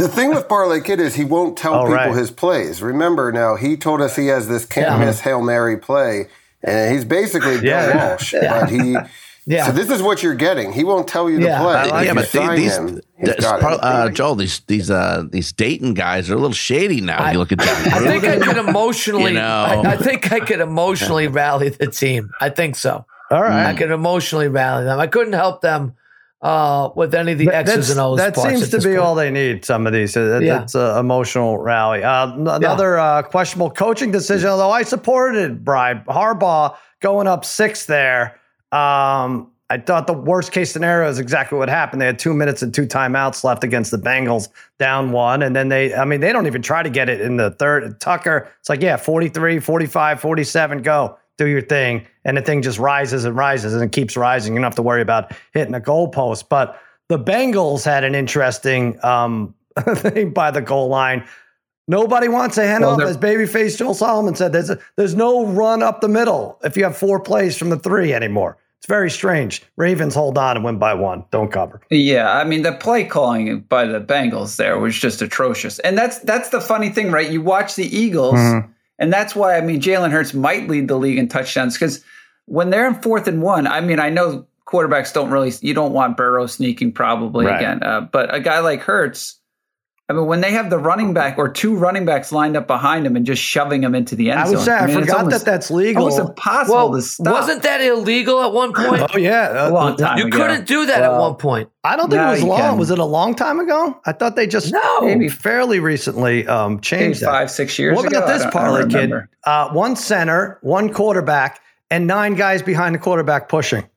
The thing with Parlay Kid is he won't tell oh, people right. his plays. Remember now, he told us he has this can't yeah. miss Hail Mary play, and he's basically Bill yeah. Walsh. Yeah. But he yeah. So this is what you're getting. He won't tell you yeah. the play. Like yeah, but the, these, him, uh, Joel, these these uh, these Dayton guys are a little shady now. I, you look at John. I think I could emotionally. you know? I, I, think I could emotionally rally the team. I think so. All right, I could emotionally rally them. I couldn't help them uh, with any of the X's That's, and O's. That seems to be point. all they need. Some of these, that, yeah. that's an emotional rally. Uh, another yeah. uh, questionable coaching decision. Although I supported Bribe Harbaugh going up six there. Um, I thought the worst case scenario is exactly what happened. They had two minutes and two timeouts left against the Bengals, down one. And then they, I mean, they don't even try to get it in the third. Tucker, it's like, yeah, 43, 45, 47, go do your thing, and the thing just rises and rises and it keeps rising. You don't have to worry about hitting a goalpost. But the Bengals had an interesting um, thing by the goal line. Nobody wants a hand well, as babyface Joel Solomon said. There's a, there's no run up the middle if you have four plays from the three anymore. It's very strange. Ravens hold on and win by one. Don't cover. Yeah, I mean the play calling by the Bengals there was just atrocious, and that's that's the funny thing, right? You watch the Eagles. Mm-hmm And that's why, I mean, Jalen Hurts might lead the league in touchdowns because when they're in fourth and one, I mean, I know quarterbacks don't really, you don't want Burrow sneaking probably right. again. Uh, but a guy like Hurts, I mean, when they have the running back or two running backs lined up behind him and just shoving them into the end zone. I was saying, I, mean, I forgot almost, that that's legal. It's impossible well, to stop. Wasn't that illegal at one point? oh yeah, a long time. You ago. couldn't do that well, at one point. I don't think it was long. Can. Was it a long time ago? I thought they just no, maybe fairly recently um, changed maybe five, six years. Look ago, at this parlay kid. Uh, one center, one quarterback, and nine guys behind the quarterback pushing.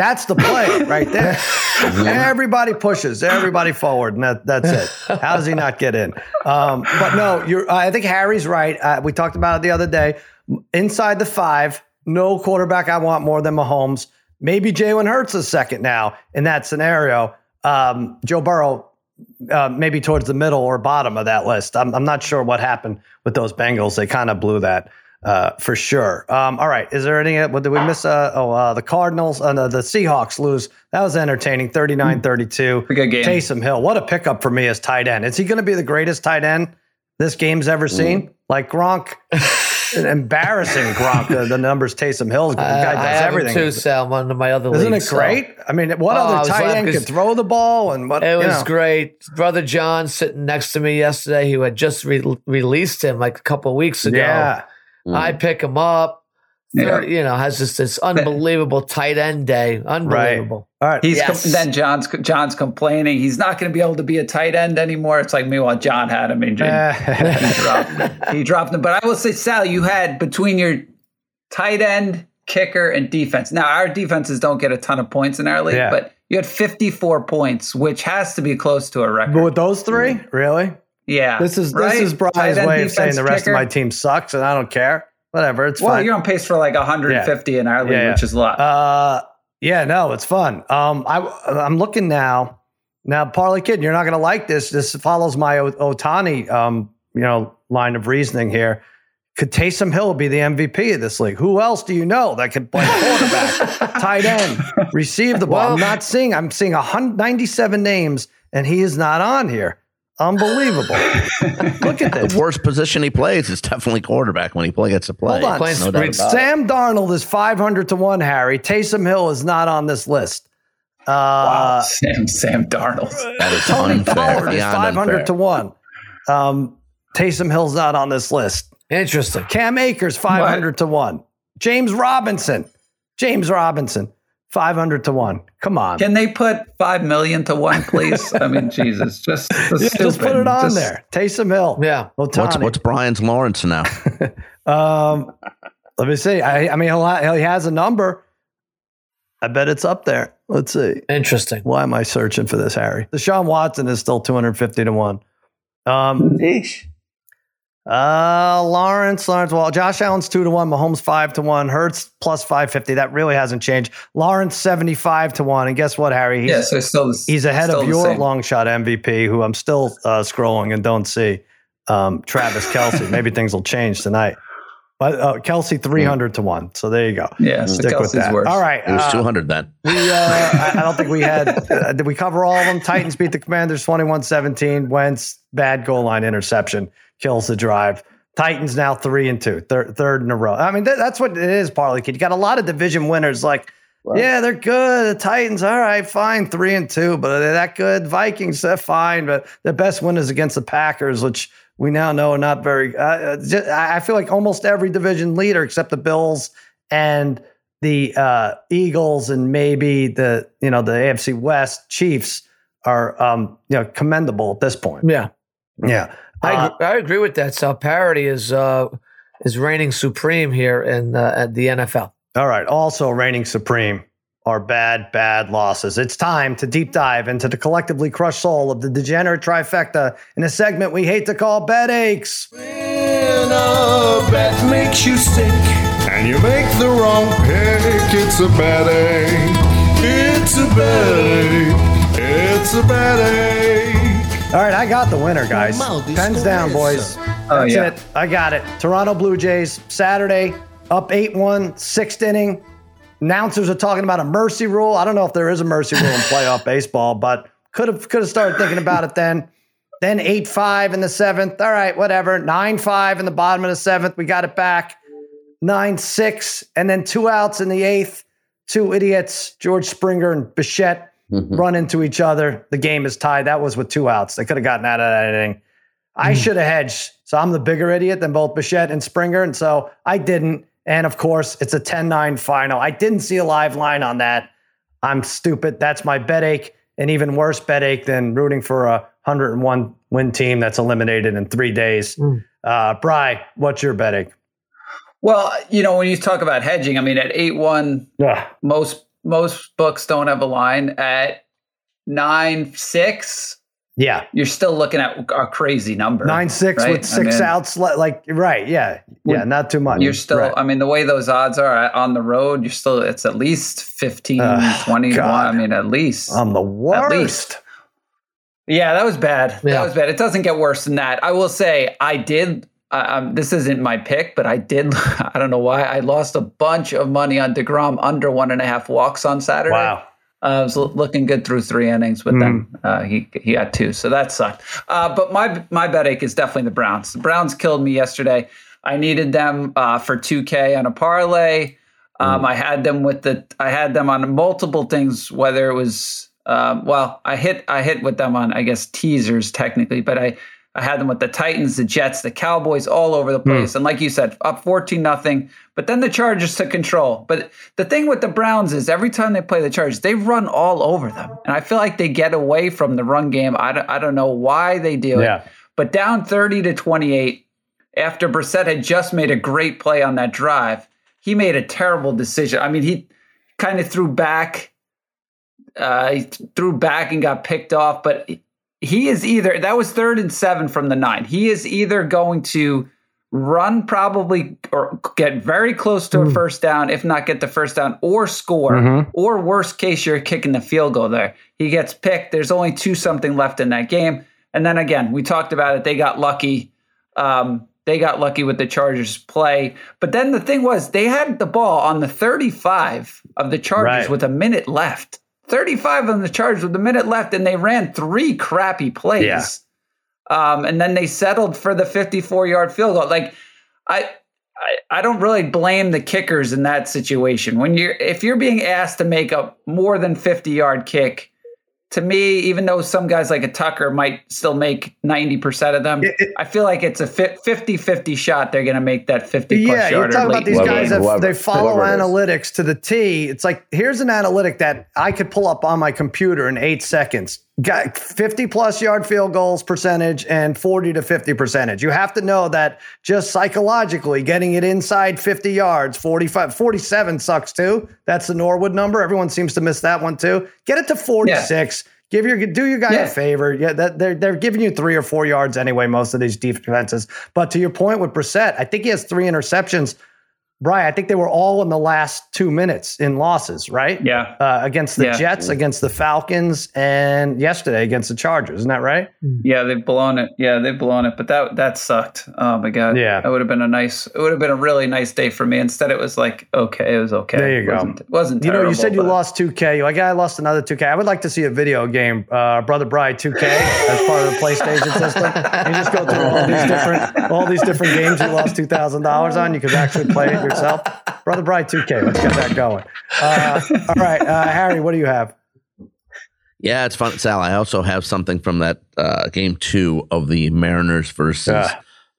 That's the play right there. everybody pushes, everybody forward, and that, that's it. How does he not get in? Um, but no, you're. Uh, I think Harry's right. Uh, we talked about it the other day. Inside the five, no quarterback I want more than Mahomes. Maybe Jalen Hurts is second now in that scenario. Um, Joe Burrow, uh, maybe towards the middle or bottom of that list. I'm, I'm not sure what happened with those Bengals. They kind of blew that uh, for sure. Um, all right. Is there any, what did we miss? Uh, oh, uh, the Cardinals, uh, the Seahawks lose. That was entertaining 39 32. Good game. Taysom Hill. What a pickup for me as tight end. Is he going to be the greatest tight end this game's ever mm. seen? Mm. Like Gronk. embarrassing Gronk. The, the, numbers Taysom Hill. The guy does I have everything. Too, Sal, one of my other Isn't leagues, it great? So. I mean, what oh, other tight end could throw the ball and what? It was know. great. Brother John sitting next to me yesterday, who had just re- released him like a couple weeks ago. Yeah. Mm. I pick him up. Yeah. You know, has just this unbelievable tight end day. Unbelievable. Right. All right. He's yes. com- then John's John's complaining he's not going to be able to be a tight end anymore. It's like meanwhile John had him injured. he dropped him. He dropped him. But I will say, Sal, you had between your tight end, kicker, and defense. Now our defenses don't get a ton of points in our league, yeah. but you had 54 points, which has to be close to a record. But with those three, really? Yeah. This is right? this is Brian's way of saying the rest kicker. of my team sucks and I don't care. Whatever, it's fine. well, fine. you're on pace for like 150 yeah. in our league, yeah, yeah. which is a lot. Uh, yeah, no, it's fun. Um, I I'm looking now. Now, Parlay Kid, you're not going to like this. This follows my Ohtani, um, you know, line of reasoning here. Could Taysom Hill be the MVP of this league? Who else do you know that could play quarterback, tight end, receive the ball? Well, I'm not seeing. I'm seeing 197 names, and he is not on here. Unbelievable. Look at this. The worst position he plays is definitely quarterback when he play, gets to play. Hold on. No Sam Darnold is 500 to 1, Harry. Taysom Hill is not on this list. Uh, wow. Sam, Sam Darnold. That is Tony unfair. Pollard is 500 unfair. to 1. Um, Taysom Hill's not on this list. Interesting. Cam Akers, 500 what? to 1. James Robinson. James Robinson. 500 to 1. Come on. Can they put 5 million to 1, please? I mean, Jesus. Just, yeah, just put it on just, there. Taysom Hill. Yeah. What's, what's Brian's Lawrence now? um, let me see. I, I mean, he has a number. I bet it's up there. Let's see. Interesting. Why am I searching for this, Harry? Deshaun Watson is still 250 to 1. Um, Eesh. Uh, Lawrence, Lawrence. Well, Josh Allen's two to one. Mahomes five to one. Hurts plus five fifty. That really hasn't changed. Lawrence seventy five to one. And guess what, Harry? He's, yeah, so still the, he's ahead of your long shot MVP, who I'm still uh, scrolling and don't see. Um, Travis Kelce. Maybe things will change tonight. But uh, Kelce three hundred to one. So there you go. Yeah, stick with that. Worse. All right, it was uh, two hundred then. We, uh, I, I, don't think we had. Uh, did we cover all of them? Titans beat the Commanders 21-17. Wentz bad goal line interception kills the drive. Titans now three and two, third, third in a row. I mean, th- that's what it is, Parlay Kid. You got a lot of division winners. Like, yeah, they're good. The Titans, all right, fine, three and two, but are they that good? Vikings, they're fine, but the best win is against the Packers, which we now know are not very. Uh, uh just, I feel like almost every division leader except the Bills and the uh, Eagles and maybe the you know the AFC West Chiefs are um, you know commendable at this point. Yeah, yeah. I, uh, I agree with that. So parity is uh, is reigning supreme here in uh, at the NFL. All right. Also reigning supreme are bad, bad losses. It's time to deep dive into the collectively crushed soul of the degenerate trifecta in a segment we hate to call bed aches. When a bet makes you sick and you make the wrong pick, it's a bad ache. It's a bad ache. It's a bad ache. All right, I got the winner, guys. Pens down, boys. Oh, That's yeah. it. I got it. Toronto Blue Jays, Saturday, up 8 1, sixth inning. Announcers are talking about a mercy rule. I don't know if there is a mercy rule in playoff baseball, but could have could have started thinking about it then. then 8 5 in the seventh. All right, whatever. 9 5 in the bottom of the seventh. We got it back. 9 6. And then two outs in the eighth. Two idiots, George Springer and Bichette, mm-hmm. run into each other. The game is tied. That was with two outs. They could have gotten out of that inning. I mm. should have hedged. So I'm the bigger idiot than both Bichette and Springer. And so I didn't. And of course, it's a 10 9 final. I didn't see a live line on that. I'm stupid. That's my bet ache. An even worse bet ache than rooting for a 101 win team that's eliminated in three days. Mm. Uh, Bry, what's your bet ache? Well, you know, when you talk about hedging, I mean, at 8 1, yeah. most most books don't have a line. At 9 6, yeah, you're still looking at a crazy number. Nine six right? with six I mean, outs, like right, yeah, yeah, not too much. You're still, right. I mean, the way those odds are on the road, you're still, it's at least 15, uh, 21. God. I mean, at least. I'm the worst. Yeah, that was bad. Yeah. That was bad. It doesn't get worse than that. I will say, I did. Uh, um, this isn't my pick, but I did. I don't know why. I lost a bunch of money on deGrom under one and a half walks on Saturday. Wow. Uh, I was looking good through three innings but mm. them. Uh, he he had two, so that sucked. Uh, but my my bet ache is definitely the Browns. The Browns killed me yesterday. I needed them uh, for 2K on a parlay. Um, mm. I had them with the I had them on multiple things, whether it was um, well, I hit I hit with them on I guess teasers technically, but I I had them with the Titans, the Jets, the Cowboys, all over the hmm. place. Mm. And like you said, up 14 nothing. But then the Chargers took control. But the thing with the Browns is every time they play the Chargers, they run all over them. And I feel like they get away from the run game. I don't, I don't know why they do yeah. it. But down 30 to 28, after Brissett had just made a great play on that drive, he made a terrible decision. I mean, he kind of threw back uh, he threw back and got picked off, but he is either that was third and seven from the nine. He is either going to run probably or get very close to a hmm. first down, if not get the first down, or score, mm-hmm. or worst case, you're kicking the field goal there. He gets picked. There's only two something left in that game. And then again, we talked about it. They got lucky. Um, they got lucky with the Chargers play. But then the thing was, they had the ball on the 35 of the Chargers right. with a minute left. 35 on the charge with a minute left, and they ran three crappy plays. Yeah. Um, and then they settled for the 54 yard field goal. Like, I, I, I don't really blame the kickers in that situation. When you're if you're being asked to make a more than 50 yard kick, to me, even though some guys like a Tucker might still make 90% of them, it, it, I feel like it's a 50 50 shot. They're going to make that 50 plus Yeah, you're talking about these guys that they follow analytics to the T. It's like, here's an analytic that I could pull up on my computer in eight seconds. Got 50 plus yard field goals percentage and 40 to 50 percentage. You have to know that just psychologically getting it inside 50 yards, 45, 47 sucks too. That's the Norwood number. Everyone seems to miss that one too. Get it to 46. Yeah. Give your do your guy yeah. a favor. Yeah, that they're they're giving you three or four yards anyway. Most of these defenses. But to your point with Brissett, I think he has three interceptions Brian, I think they were all in the last two minutes in losses, right? Yeah. Uh, against the yeah. Jets, against the Falcons, and yesterday against the Chargers. Isn't that right? Yeah, they've blown it. Yeah, they've blown it. But that that sucked. Oh my god. Yeah. That would have been a nice. It would have been a really nice day for me. Instead, it was like okay, it was okay. There you it go. Wasn't, it wasn't. Terrible, you know, you said you lost two K. You're like, I lost another two K. I would like to see a video game, uh, Brother Brian two K, as part of the PlayStation system. You just go through all these different all these different games you lost two thousand dollars on. You could actually play it yourself. Brother Bright 2K. Let's get that going. Uh, all right, uh, Harry, what do you have? Yeah, it's fun, Sal. I also have something from that uh, game two of the Mariners versus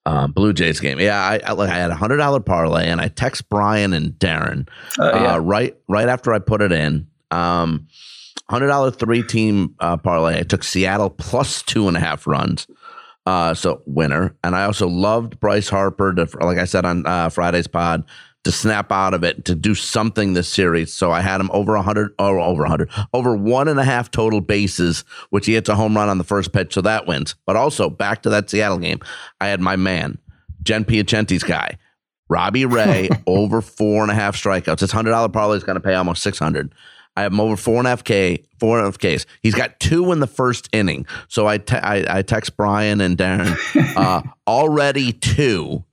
uh, Blue Jays game. Yeah, I, I, like I had a hundred dollar parlay, and I text Brian and Darren oh, yeah. Uh, right right after I put it in. Um, hundred dollar three team uh, parlay. I took Seattle plus two and a half runs. Uh, so winner, and I also loved Bryce Harper. To, like I said on uh, Friday's pod, to snap out of it to do something this series. So I had him over 100 or over 100, over one and a half total bases, which he hits a home run on the first pitch. So that wins. But also back to that Seattle game, I had my man, Jen Piacenti's guy, Robbie Ray, over four and a half strikeouts. His $100 parlay is going to pay almost 600. I have him over four and a half K, four and a half Ks. He's got two in the first inning. So I, te- I, I text Brian and Darren, uh, already two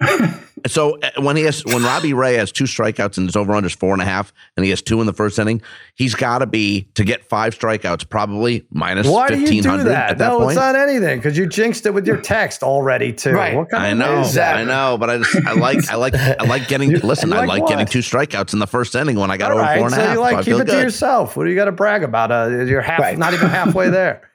So uh, when he has when Robbie Ray has two strikeouts and it's over under four and a half, and he has two in the first inning, he's got to be to get five strikeouts, probably minus Why do you do that? that no, point. it's not anything because you jinxed it with your text already too. Right. What kind I of know, is that? I know, but I just I like I like I like getting listen. like I like what? getting two strikeouts in the first inning when I got All over right, four and a so half. you like I keep feel it to yourself. What do you got to brag about? Uh, you're half, Right. not even halfway there.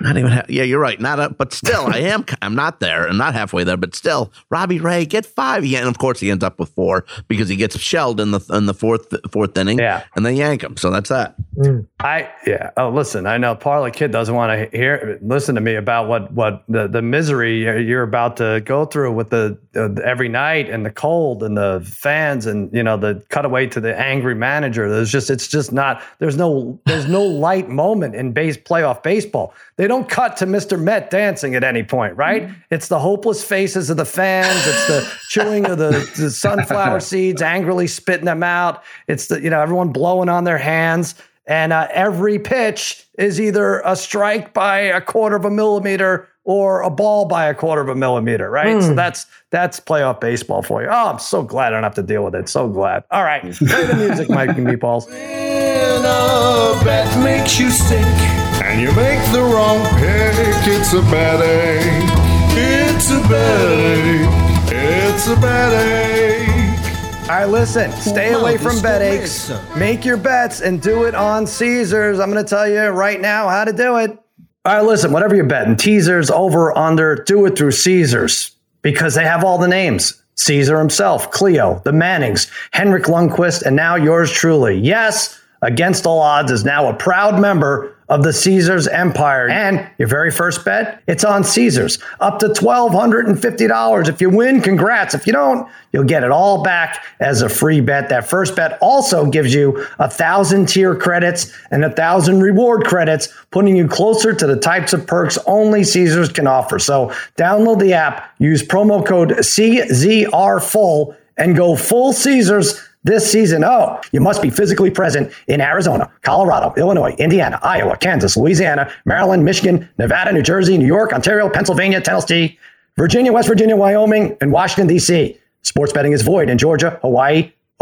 Not even. Ha- yeah, you're right. Not a, but still, I am. I'm not there. I'm not halfway there. But still, Robbie Ray get five. Yeah, and of course he ends up with four because he gets shelled in the in the fourth fourth inning. Yeah. and they yank him. So that's that. Mm. I yeah. Oh, listen. I know Parlay Kid doesn't want to hear listen to me about what what the the misery you're- you're about to go through with the, the every night and the cold and the fans and you know the cutaway to the angry manager. There's just it's just not. There's no there's no light moment in base playoff baseball. They don't cut to Mr. Met dancing at any point, right? It's the hopeless faces of the fans. It's the chewing of the, the sunflower seeds, angrily spitting them out. It's the you know everyone blowing on their hands. And uh, every pitch is either a strike by a quarter of a millimeter or a ball by a quarter of a millimeter, right? So that's that's playoff baseball for you. Oh, I'm so glad I don't have to deal with it. So glad. All right, play the music, Mike and Meatballs. When a bet makes you sick and you make the wrong pick, it's a bad ache. It's a bad ache. It's a bad ache. All right, listen, stay away from bet aches. Make your bets and do it on Caesars. I'm going to tell you right now how to do it. All right, listen, whatever you're betting, teasers, over, under, do it through Caesars because they have all the names. Caesar himself, Cleo, the Mannings, Henrik Lundqvist, and now yours truly. Yes, Against All Odds is now a proud member of the Caesars Empire. And your very first bet, it's on Caesars. Up to $1,250. If you win, congrats. If you don't, you'll get it all back as a free bet. That first bet also gives you a thousand tier credits and a thousand reward credits, putting you closer to the types of perks only Caesars can offer. So download the app, use promo code CZRFULL, and go full Caesars this season. Oh, you must be physically present in Arizona, Colorado, Illinois, Indiana, Iowa, Kansas, Louisiana, Maryland, Michigan, Nevada, New Jersey, New York, Ontario, Pennsylvania, Tennessee, Virginia, West Virginia, Wyoming, and Washington, D.C. Sports betting is void in Georgia, Hawaii,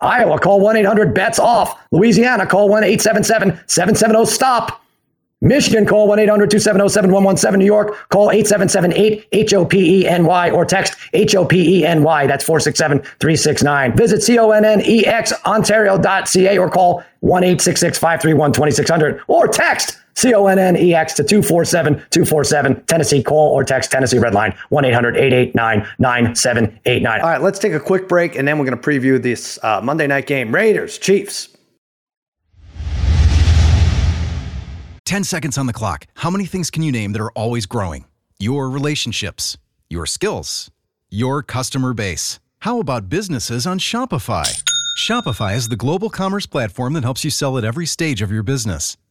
Iowa, call 1 800 bets off. Louisiana, call 1 877 770 stop. Michigan, call 1 800 270 7117. New York, call 877 8 HOPENY or text HOPENY. That's 467 369. Visit CONNEX Ontario.ca or call 1 866 531 2600 or text CONNEX to 247 247 Tennessee. Call or text Tennessee Red Line 1 800 889 9789. All right, let's take a quick break and then we're going to preview this uh, Monday night game Raiders, Chiefs. 10 seconds on the clock. How many things can you name that are always growing? Your relationships, your skills, your customer base. How about businesses on Shopify? Shopify is the global commerce platform that helps you sell at every stage of your business.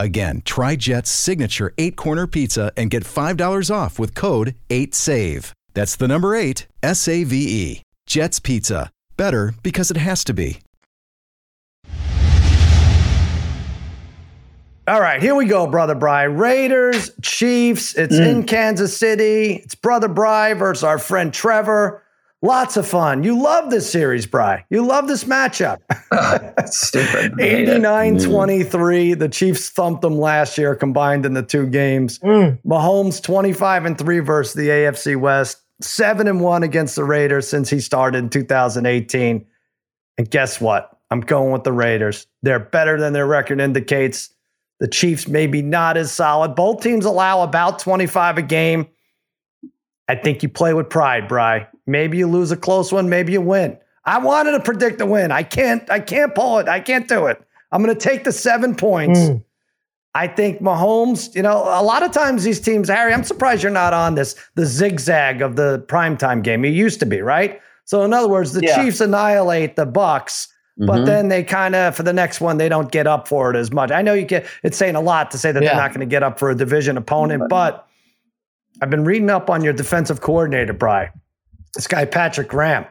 Again, try Jet's signature eight corner pizza and get $5 off with code 8SAVE. That's the number eight, S A V E. Jet's Pizza. Better because it has to be. All right, here we go, brother Bry. Raiders, Chiefs. It's mm. in Kansas City. It's brother Bry versus our friend Trevor. Lots of fun. You love this series, Bry. You love this matchup. Stupid. 89 23. The Chiefs thumped them last year combined in the two games. Mm. Mahomes 25 and 3 versus the AFC West, 7 and 1 against the Raiders since he started in 2018. And guess what? I'm going with the Raiders. They're better than their record indicates. The Chiefs maybe not as solid. Both teams allow about 25 a game. I think you play with pride, Bry. Maybe you lose a close one, maybe you win. I wanted to predict a win. I can't, I can't pull it. I can't do it. I'm going to take the seven points. Mm. I think Mahomes, you know, a lot of times these teams, Harry, I'm surprised you're not on this, the zigzag of the primetime game. You used to be, right? So in other words, the yeah. Chiefs annihilate the Bucs, but mm-hmm. then they kind of for the next one they don't get up for it as much. I know you get it's saying a lot to say that yeah. they're not going to get up for a division opponent, but I've been reading up on your defensive coordinator, Bry. This guy, Patrick Graham,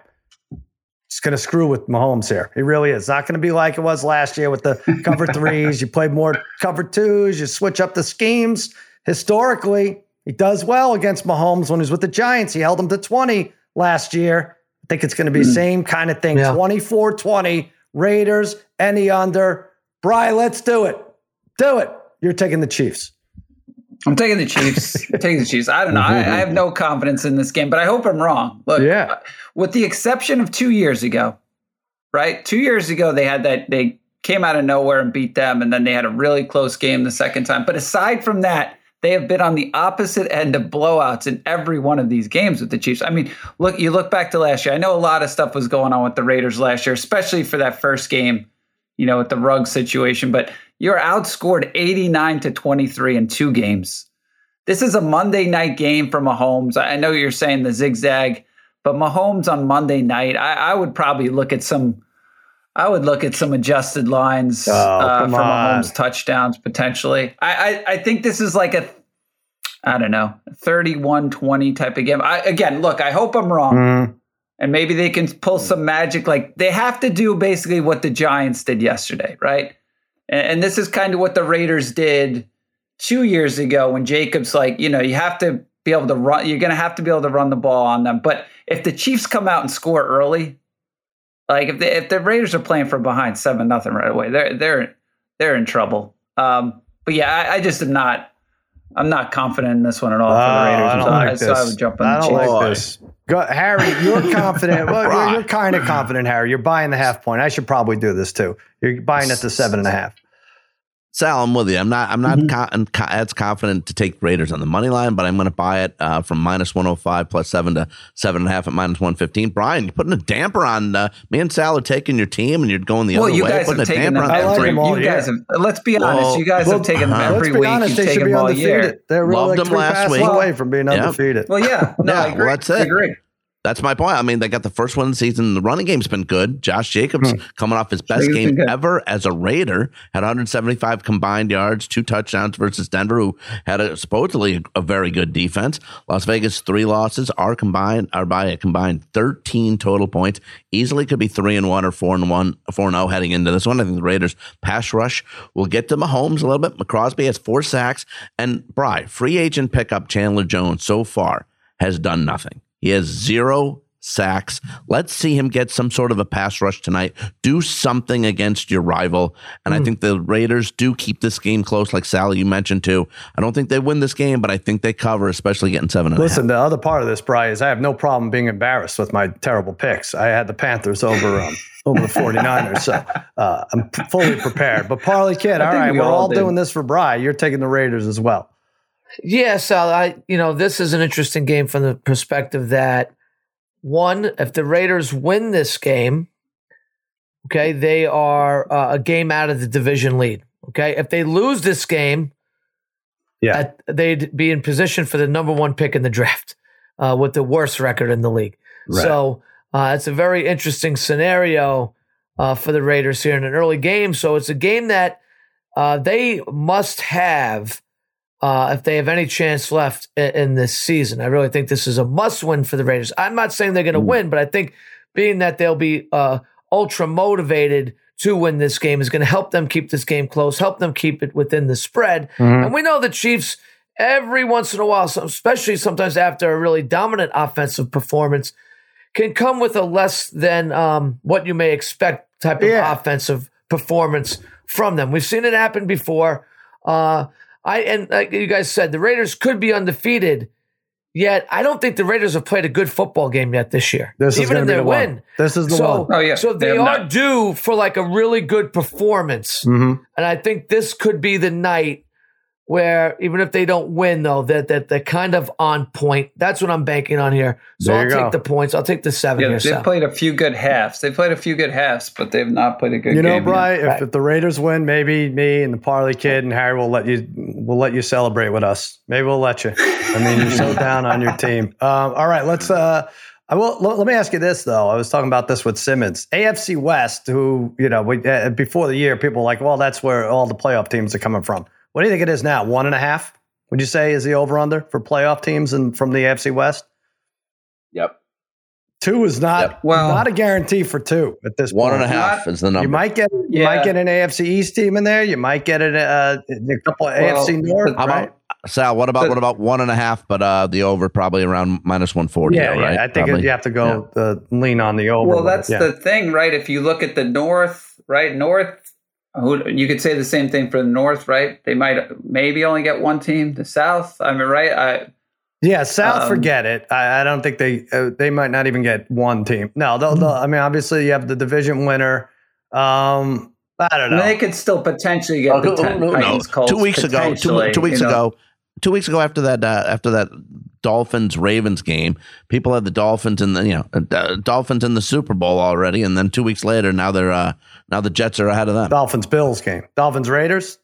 is going to screw with Mahomes here. He really is. Not going to be like it was last year with the cover threes. you play more cover twos, you switch up the schemes. Historically, he does well against Mahomes when he's with the Giants. He held him to 20 last year. I think it's going to be the mm. same kind of thing. Yeah. 24 20, Raiders, any under. Bry, let's do it. Do it. You're taking the Chiefs. I'm taking the Chiefs. Taking the Chiefs. I don't know. I, I, have no confidence in this game, but I hope I'm wrong. Look, yeah. Uh, with the exception of two years ago, right? Two years ago, they had that, they came out of nowhere and beat them, and then they had a really close game the second time. But aside from that, they have been on the opposite end of blowouts in every one of these games with the Chiefs. I mean, look, you look back to last year. I know a lot of stuff was going on with the Raiders last year, especially for that first game, you know, with the rug situation, but you're outscored 89 to 23 in two games. This is a Monday night game for Mahomes. I know you're saying the zigzag, but Mahomes on Monday night, I, I would probably look at some. I would look at some adjusted lines oh, uh, for on. Mahomes touchdowns potentially. I, I, I think this is like a I don't know, 31-20 type of game. I, again, look, I hope I'm wrong. Mm. And maybe they can pull some magic. Like they have to do basically what the Giants did yesterday, right? And, this is kind of what the Raiders did two years ago when Jacobs, like, you know, you have to be able to run, you're going to have to be able to run the ball on them. But if the Chiefs come out and score early, like if the, if the Raiders are playing for behind seven nothing right away, they're they're they're in trouble. Um, but yeah, I, I, just am not. I'm not confident in this one at all for the oh, Raiders. I don't so, like I, this. so I would jump on I don't like this. Go, Harry, you're confident. well, you're, you're kind of confident, Harry. You're buying the half point. I should probably do this too. You're buying at the seven and a half. Sal, I'm with you. I'm not. I'm not mm-hmm. co- as confident to take Raiders on the money line, but I'm going to buy it uh, from minus 105 plus seven to seven and a half at minus 115. Brian, you're putting a damper on. Uh, me and Sal are taking your team, and you're going the well, other you way. Guys putting have a damper on every, them all you guys have, Let's be honest. Well, you guys well, have taken them every week. Honest, You've taken them all year. They're really Loved like them last week. away from being undefeated. Well, yeah. No, yeah, I agree. Well, that's it. I agree. That's my point. I mean, they got the first one in the season. The running game's been good. Josh Jacobs hmm. coming off his best game ever as a Raider, had 175 combined yards, two touchdowns versus Denver, who had a, supposedly a very good defense. Las Vegas three losses are combined are by a combined 13 total points. Easily could be three and one or four and one, four and zero oh heading into this one. I think the Raiders pass rush will get to Mahomes a little bit. Maxx Crosby has four sacks, and Bry free agent pickup Chandler Jones so far has done nothing. He has zero sacks. Let's see him get some sort of a pass rush tonight. Do something against your rival. And mm. I hmm. think the Raiders do keep this game close, like Sally, you mentioned too. I don't think they win this game, but I think they cover, especially getting seven. Listen, the other part of this, Brian, is I have no problem being embarrassed with my terrible picks. I had the Panthers over um, over the 49ers. So uh, I'm fully prepared. But Parlay Kid, all right, we we're all, all doing this for Bry. You're taking the Raiders as well. Yeah, Sal, I you know, this is an interesting game from the perspective that one, if the Raiders win this game, okay, they are uh, a game out of the division lead. Okay, if they lose this game, yeah, uh, they'd be in position for the number one pick in the draft uh, with the worst record in the league. Right. So uh, it's a very interesting scenario uh, for the Raiders here in an early game. So it's a game that uh, they must have uh, if they have any chance left in, in, this season. I really think this is a must win for the Raiders. I'm not saying they're going to win, but I think being that they'll be uh, ultra motivated to win this game is going to help them keep this game close, help them keep it within the spread. Mm-hmm. And we know the Chiefs every once in a while, especially sometimes after a really dominant offensive performance, can come with a less than um, what you may expect type of yeah. offensive performance from them. We've seen it happen before. Uh, I and like you guys said, the Raiders could be undefeated. Yet I don't think the Raiders have played a good football game yet this year. This even in their the win. One. This is the so, one. Oh yeah. So they, they are not. due for like a really good performance, mm-hmm. and I think this could be the night where even if they don't win though that that they're kind of on point. That's what i'm banking on here. So i'll take the points. I'll take the seven yeah, they've played a few good halves. They played a few good halves but they've not played a good you know game brian if, if, the raiders win maybe me and the parlay kid and harry will let you will let you celebrate with us. Maybe we'll let you. I mean you're so down on your team. Um, all right let's uh I will. Let me ask you this though. I was talking about this with Simmons, AFC West, who you know, we, uh, before the year, people were like, well, that's where all the playoff teams are coming from. What do you think it is now? One and a half? Would you say is the over under for playoff teams and from the AFC West? Yep. Two is not yep. well not a guarantee for two at this one point. and a half is the number. You might get you yeah. might get an AFC East team in there. You might get a, uh, a couple of well, AFC North. How right? Sal? What about what about one and a half? But uh, the over probably around minus one forty. Yeah, though, right? I think you have to go yeah. lean on the over. Well, that's yeah. the thing, right? If you look at the North, right? North who you could say the same thing for the North, right? They might maybe only get one team. The South, I mean, right? I yeah, South, um, forget it. I, I, don't think they uh, they might not even get one team. No, they'll, they'll, I mean, obviously you have the division winner. Um, I don't know. They could still potentially get oh, the ten, no, no. Colts, two weeks ago. Two, two weeks ago. Know? Two weeks ago, after that, uh, after that Dolphins Ravens game. People had the Dolphins in the you know uh, Dolphins in the Super Bowl already, and then two weeks later, now they're uh, now the Jets are ahead of them. Dolphins Bills game. Dolphins Raiders.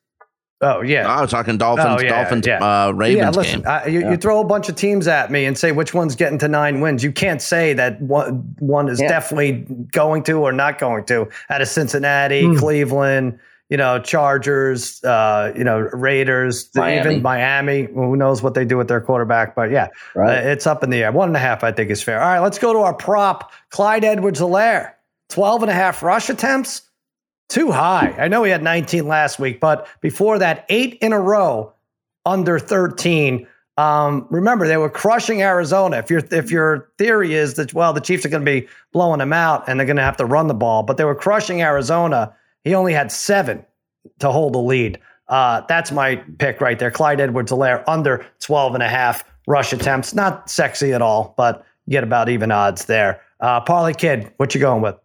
Oh yeah, I was talking Dolphins, oh, yeah, Dolphins, yeah. Uh, Ravens yeah, listen, game. Uh, you, yeah. you, throw a bunch of teams at me and say which one's getting to nine wins. You can't say that one one is definitely going to or not going to. Out of Cincinnati, mm. Cleveland, you know, Chargers, uh, you know, Raiders, Miami. even Miami. Who knows what they do with their quarterback? But yeah, right. uh, it's up in the air. One and a half, I think, is fair. All right, let's go to our prop. Clyde Edwards-Helaire, 12 and a half rush attempts. Too high. I know he had 19 last week, but before that, eight in a row under 13. Um, remember, they were crushing Arizona. If your if your theory is that well, the Chiefs are going to be blowing them out and they're going to have to run the ball, but they were crushing Arizona he only had seven to hold the lead. Uh, that's my pick right there. Clyde Edwards-Helaire under 12 and a half rush attempts. Not sexy at all, but get about even odds there. Uh, Parlay Kid, what you going with?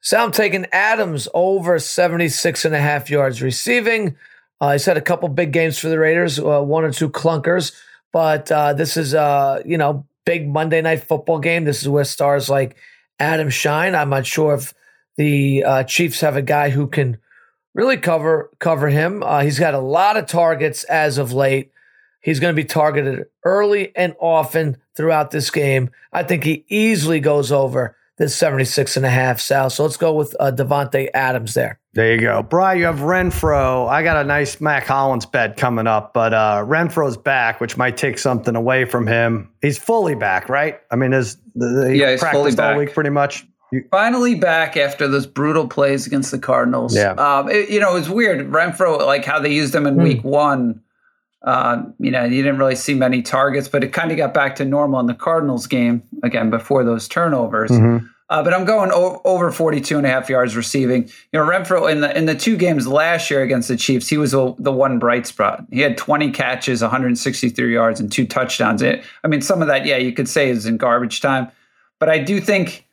So I'm taking Adams over 76 and a half yards receiving. Uh, he's had a couple big games for the Raiders, uh, one or two clunkers, but uh, this is, uh, you know, big Monday night football game. This is where stars like Adam shine. I'm not sure if the uh, Chiefs have a guy who can really cover cover him. Uh, he's got a lot of targets as of late. He's going to be targeted early and often throughout this game. I think he easily goes over this 76 and a half, Sal. So let's go with uh, Davante Adams there. There you go. Brian, you have Renfrow. I got a nice Mack Hollins bet coming up, but uh, Renfrow's back, which might take something away from him. He's fully back, right? I mean, is the, he yeah, he's practiced fully back. all week pretty much. Finally back after those brutal plays against the Cardinals. Yeah. Um, it, you know, it was weird. Renfrow, like how they used him in mm. week one. Uh, you know, you didn't really see many targets, but it kind of got back to normal in the Cardinals game again before those turnovers. Mm-hmm. Uh, but I'm going o- over 42 and a half yards receiving. You know, Renfrow in the in the two games last year against the Chiefs, he was a, the one bright spot. He had 20 catches, 163 yards, and two touchdowns. It, I mean, some of that, yeah, you could say is in garbage time. But I do think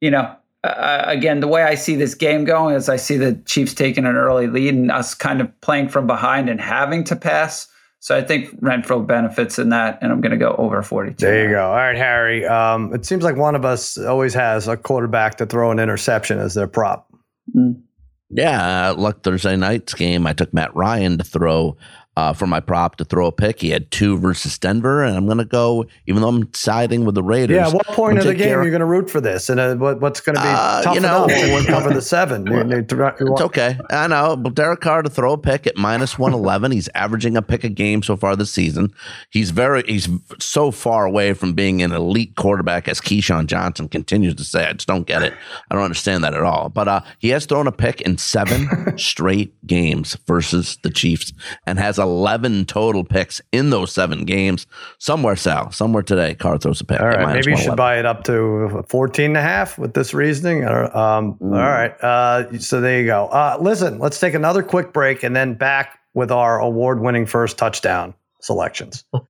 you know, uh, again, the way I see this game going is I see the Chiefs taking an early lead and us kind of playing from behind and having to pass. So I think Renfrow benefits in that, and I'm going to go over 42. There you go. All right, Harry. Um, it seems like one of us always has a quarterback to throw an interception as their prop. Mm. Yeah, uh, luck Thursday night's game. I took Matt Ryan to throw uh, for my prop to throw a pick. He had two versus Denver, and I'm going to go, even though I'm siding with the Raiders. Yeah, what point of the game are you going to root for this? And uh, what, what's going to be uh, tough you know, enough to cover the seven? it's okay. I know. But Derek Carr to throw a pick at minus 111. he's averaging a pick a game so far this season. He's very, he's so far away from being an elite quarterback as Keyshawn Johnson continues to say. I just don't get it. I don't understand that at all. But uh, he has thrown a pick in seven straight games versus the Chiefs and has 11 total picks in those seven games. Somewhere, Sal, somewhere today, Carr throws a pick. All right, maybe you should buy it up to 14 and a half with this reasoning. Um, mm. All right, uh, so there you go. Uh, listen, let's take another quick break and then back with our award-winning first touchdown selections.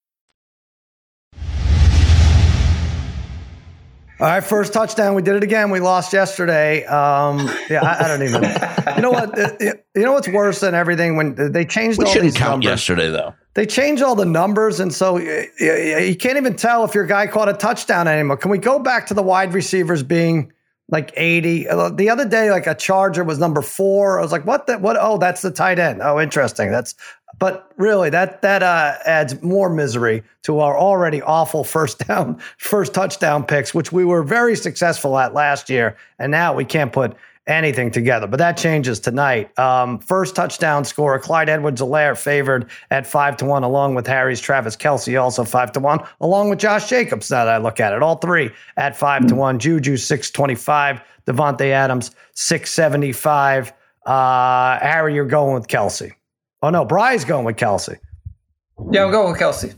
All right, first touchdown. We did it again. We lost yesterday. Um, yeah, I, I, don't even. You know what? You know what's worse than everything when they changed we all shouldn't these count numbers. yesterday though. They changed all the numbers, and so you, you can't even tell if your guy caught a touchdown anymore. Can we go back to the wide receivers being like 80? The other day, like a Charger was number four. I was like, what? The, what? Oh, that's the tight end. Oh, interesting. That's but really, that that uh, adds more misery to our already awful first down, first touchdown picks, which we were very successful at last year, and now we can't put anything together. But that changes tonight. Um, first touchdown scorer, Clyde Edwards-Helaire favored at five to one, along with Harry's Travis Kelce, also five to one, along with Josh Jacobs. Now that I look at it, all three at five to one. Juju six twenty five, Davante Adams six seventy five. Uh, Harry, you're going with Kelce. Oh no, Bry's going with Kelce. Yeah, I'm going with Kelce.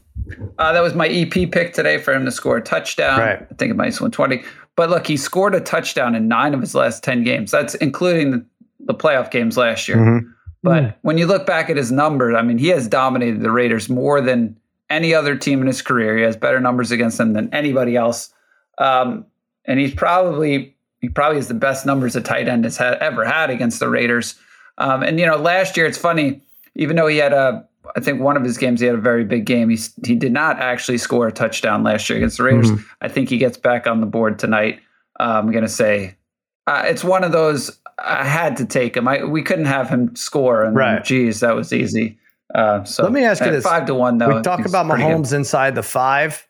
Uh, that was my EP pick today for him to score a touchdown. Right. I think it might be minus 120. But look, he scored a touchdown in nine of his last 10 games. That's including the, the playoff games last year. Mm-hmm. But mm. when you look back at his numbers, I mean, he has dominated the Raiders more than any other team in his career. He has better numbers against them than anybody else. Um, and he's probably he probably has the best numbers a tight end has had, ever had against the Raiders. Um, and you know, last year it's funny even though he had a, I think one of his games he had a very big game. He he did not actually score a touchdown last year against the Raiders. Mm-hmm. I think he gets back on the board tonight. Uh, I'm going to say uh, it's one of those. I had to take him. I, we couldn't have him score, and right. geez, that was easy. Uh, so let me ask you this: five to one, though. We talk about Mahomes inside the five.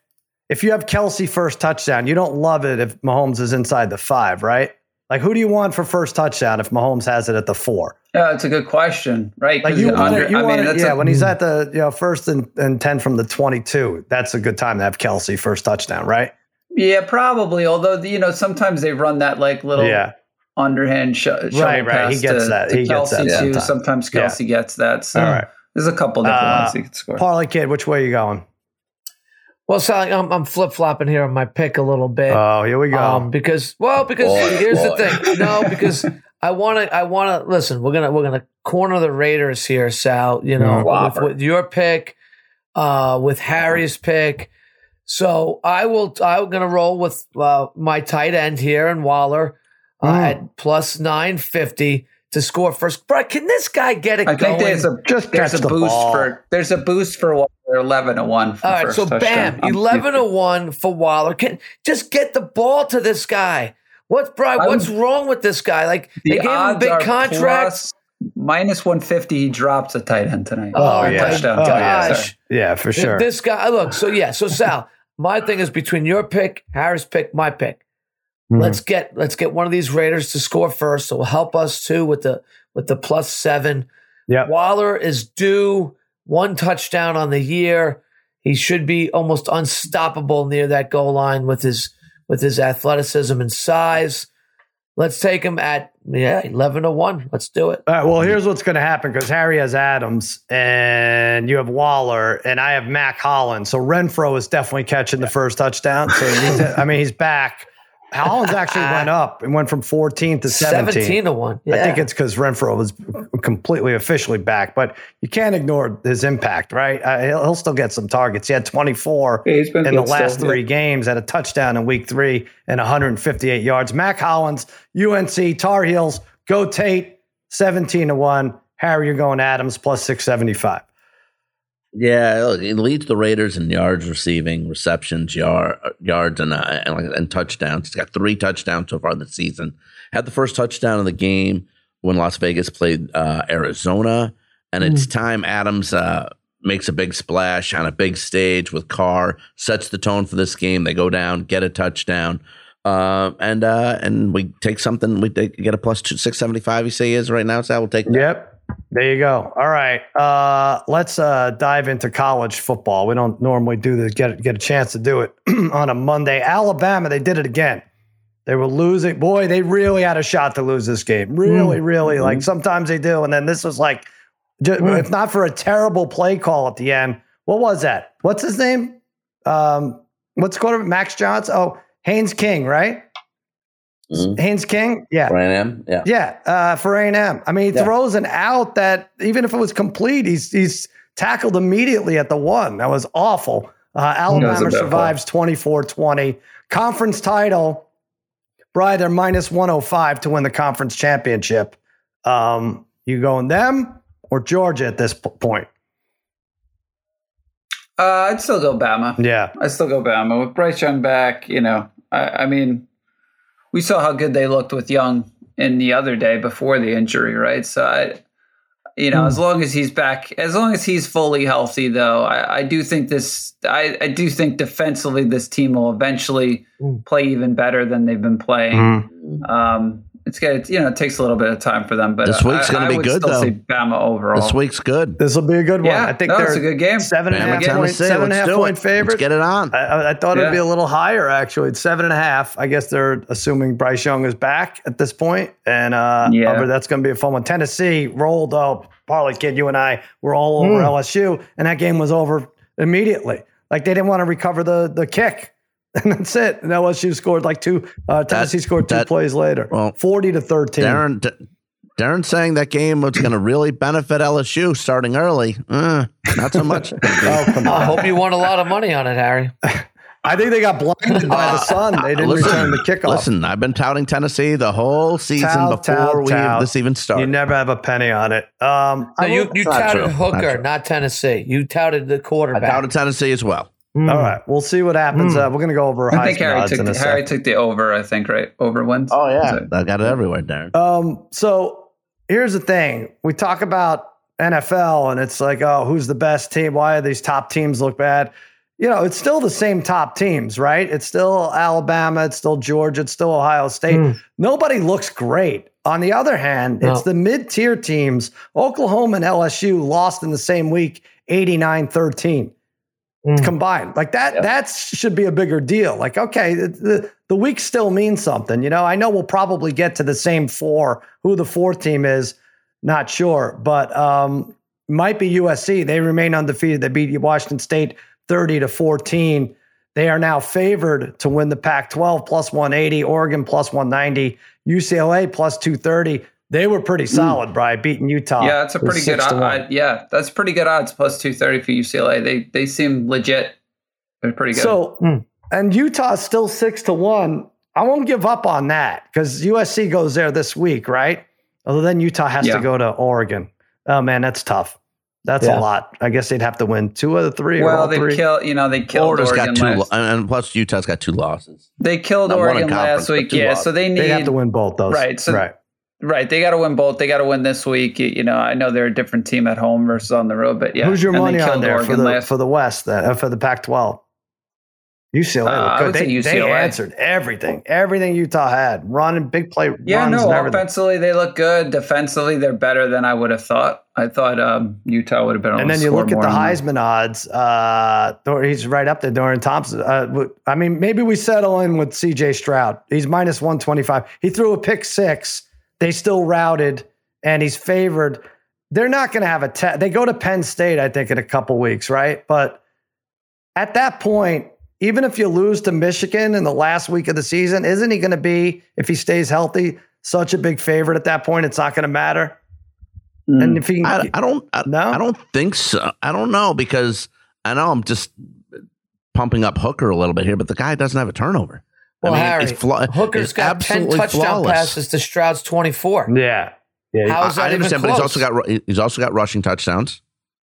If you have Kelce first touchdown, you don't love it if Mahomes is inside the five, right? Like, who do you want for first touchdown if Mahomes has it at the four? Yeah, it's a good question, right? Like you want it, you I want it, yeah. A, when he's at the you know first and, and ten from the twenty-two, that's a good time to have Kelce first touchdown, right? Yeah, probably. Although you know sometimes they run that like little yeah. underhand sh- right, right. He gets to, that. To he Kelce gets that. Too. Sometimes Kelce yeah. gets that. So right. there's a couple different uh, ones he can score. Parlay kid, which way are you going? Well, Sally, I'm, I'm flip flopping here on my pick a little bit. Oh, here we go. Um, because well, because boy, here's boy. the thing. No, because I want to. I want to listen. We're gonna we're gonna corner the Raiders here, Sal. You know, mm, with, with, your pick, uh, with Harry's pick. So I will. I'm gonna roll with uh, my tight end here and Waller uh, mm. at plus nine fifty to score first. But can this guy get it I going? think there's a just there's a the boost ball. for there's a boost for Waller. Eleven to one. All right, so touchdown. bam, eleven to one for Waller. Can just get the ball to this guy. What's Brian? What's wrong with this guy? Like the they gave him a big contract. Minus one fifty, he drops a tight end tonight. Oh, oh yeah, touchdown. Oh, gosh, yeah, for sure. This guy, look. So yeah, so Sal, my thing is between your pick, Harris pick, my pick. Mm-hmm. Let's get let's get one of these Raiders to score first. So will help us too with the with the plus seven. Yeah. Waller is due one touchdown on the year. He should be almost unstoppable near that goal line with his with his athleticism and size. Let's take him at yeah eleven to one. Let's do it. All right. Well, here's what's going to happen because Harry has Adams and you have Waller and I have Mack Hollins. So Renfrow is definitely catching the first touchdown. So I mean he's back. Hollins actually went up and went from 14 to 17. 17 to 1. Yeah. I think it's because Renfrow was completely officially back, but you can't ignore his impact, right? Uh, he'll, he'll, still get some targets. He had 24 yeah, in the last still, three yeah. games, had a touchdown in week three and 158 yards. Mack Hollins, UNC, Tar Heels, go Tate, 17 to 1. Harry, you're going Adams plus 675. Yeah, it leads the Raiders in yards receiving, receptions, yard, yards, and, uh, and, and touchdowns. He's got three touchdowns so far this season. Had the first touchdown of the game when Las Vegas played uh, Arizona, and mm. it's time Adams uh, makes a big splash on a big stage with Carr, sets the tone for this game. They go down, get a touchdown. Uh, and uh, and we take something. We take, get a plus two, six seventy five. You say is right now, so we'll take. That. Yep, there you go. All right. Uh, let's uh, dive into college football. We don't normally do this, get, get a chance to do it on a Monday. Alabama, they did it again. They were losing. Boy, they really had a shot to lose this game. Really, mm. really. Like sometimes they do. And then this was like, mm. if not for a terrible play call at the end, what was that? What's his name? Um, what's quarterback? Max Johnson? Oh, Haynes King, right? Mm-hmm. Haynes King, yeah, for A&M, yeah, yeah, uh, for A&M. I mean, he yeah. throws an out that even if it was complete, he's he's tackled immediately at the one. That was awful. Uh, Alabama survives 24-20. Conference title, Bry, they're minus 105 to win the conference championship. Um, you going them or Georgia at this p- point? Uh, I'd still go Bama. Yeah, I'd still go Bama with Bryce Young back. You know, I, I mean we saw how good they looked with Young in the other day before the injury, right? So I, you know, mm. as long as he's back, as long as he's fully healthy, though, I, I do think this, I, I, do think defensively this team will eventually mm. play even better than they've been playing. Mm. Um, it's good. You know, it takes a little bit of time for them, but this week's going to be good though. Bama overall. This week's good. This will be a good one. Yeah, I think no, they're a good game. Seven and a half point, seven and a half point favorite. Let's get it on. I, I thought yeah. it'd be a little higher actually. It's seven and a half. I guess they're assuming Bryce Young is back at this point, and uh, yeah, that's going to be a fun one. Tennessee rolled up. Parlay kid, you and I were all over mm. LSU, and that game was over immediately. Like they didn't want to recover the the kick. and that's it. And LSU scored like two. Uh, Tennessee that, scored two that, plays later, well, forty to thirteen. Darren, D- Darren saying that game was going to really benefit LSU starting early. Uh, not so much. oh, come on. I hope you won a lot of money on it, Harry. I think they got blinded by the sun. They didn't listen, return the kickoff. Listen, I've been touting Tennessee the whole season tout, before tout, we tout. this even started. You never have a penny on it. Um, no, you you touted Hooker, not, not, Tennessee. You touted the quarterback. I touted Tennessee as well. Mm. All right, we'll see what happens. Mm. Uh, we're going to go over. I think Harry took the, Harry took the over. I think right over wins. Oh yeah, so, I got it everywhere, Darren. Um, so here's the thing: we talk about NFL, and it's like, oh, who's the best team? Why do these top teams look bad? You know, it's still the same top teams, right? It's still Alabama, it's still Georgia, it's still Ohio State. Mm. Nobody looks great. On the other hand, no. it's the mid tier teams. Oklahoma and LSU lost in the same week, 89 13 mm. combined. Like that, that should be a bigger deal. Like, okay, the, the, the week still means something. You know, I know we'll probably get to the same four. Who the fourth team is, not sure, but um, might be USC. They remain undefeated. They beat Washington State 30 to 14. They are now favored to win the Pac 12 plus 180, Oregon plus 190, UCLA plus 230. They were pretty solid, Brian, beating Utah. Yeah, that's a pretty good. odds. yeah, that's pretty good odds. Plus two thirty for UCLA. They they seem legit. They're pretty good. So, hmm. and Utah's still six to one. I won't give up on that because USC goes there this week, right? Although then Utah has yeah. to go to Oregon. Oh man, that's tough. That's yeah. a lot. I guess they'd have to win two of the three. Well, they three. kill. You know, they killed Florida's Oregon got two, last. and plus Utah's got two losses. They killed Not Oregon last week. Yeah, losses. so they need. They have to win both those. Right. So right. Right, they got to win both. They got to win this week. You know, I know they're a different team at home versus on the road, but yeah. Who's your money on there for the last. for the West then, uh, for the Pac-12? UCLA uh, looked good. They, they, answered everything, everything Utah had. Running big play. Yeah, no. Offensively, they look good. Defensively, they're better than I would have thought. I thought um, Utah would have been. and then you look at the Heisman odds. Uh, he's right up there. Dorian Thompson. Uh, I mean, maybe we settle in with C.J. Stroud. He's minus one twenty five. He threw a pick six. They still routed, and he's favored. They're not going to have a test. They go to Penn State, I think, in a couple weeks, right? But at that point even if you lose to Michigan in the last week of the season, isn't he going to be, if he stays healthy, such a big favorite at that point? It's not going to matter. Mm. And if he, I, I don't, I, no, I don't think so. I don't know because I know I'm just pumping up Hooker a little bit here, but the guy doesn't have a turnover. Well, I mean, Harry, fla- Hooker's got ten touchdown flawless. passes to Stroud's twenty four. Yeah, yeah. How is that I understand, but he's also got he's also got rushing touchdowns.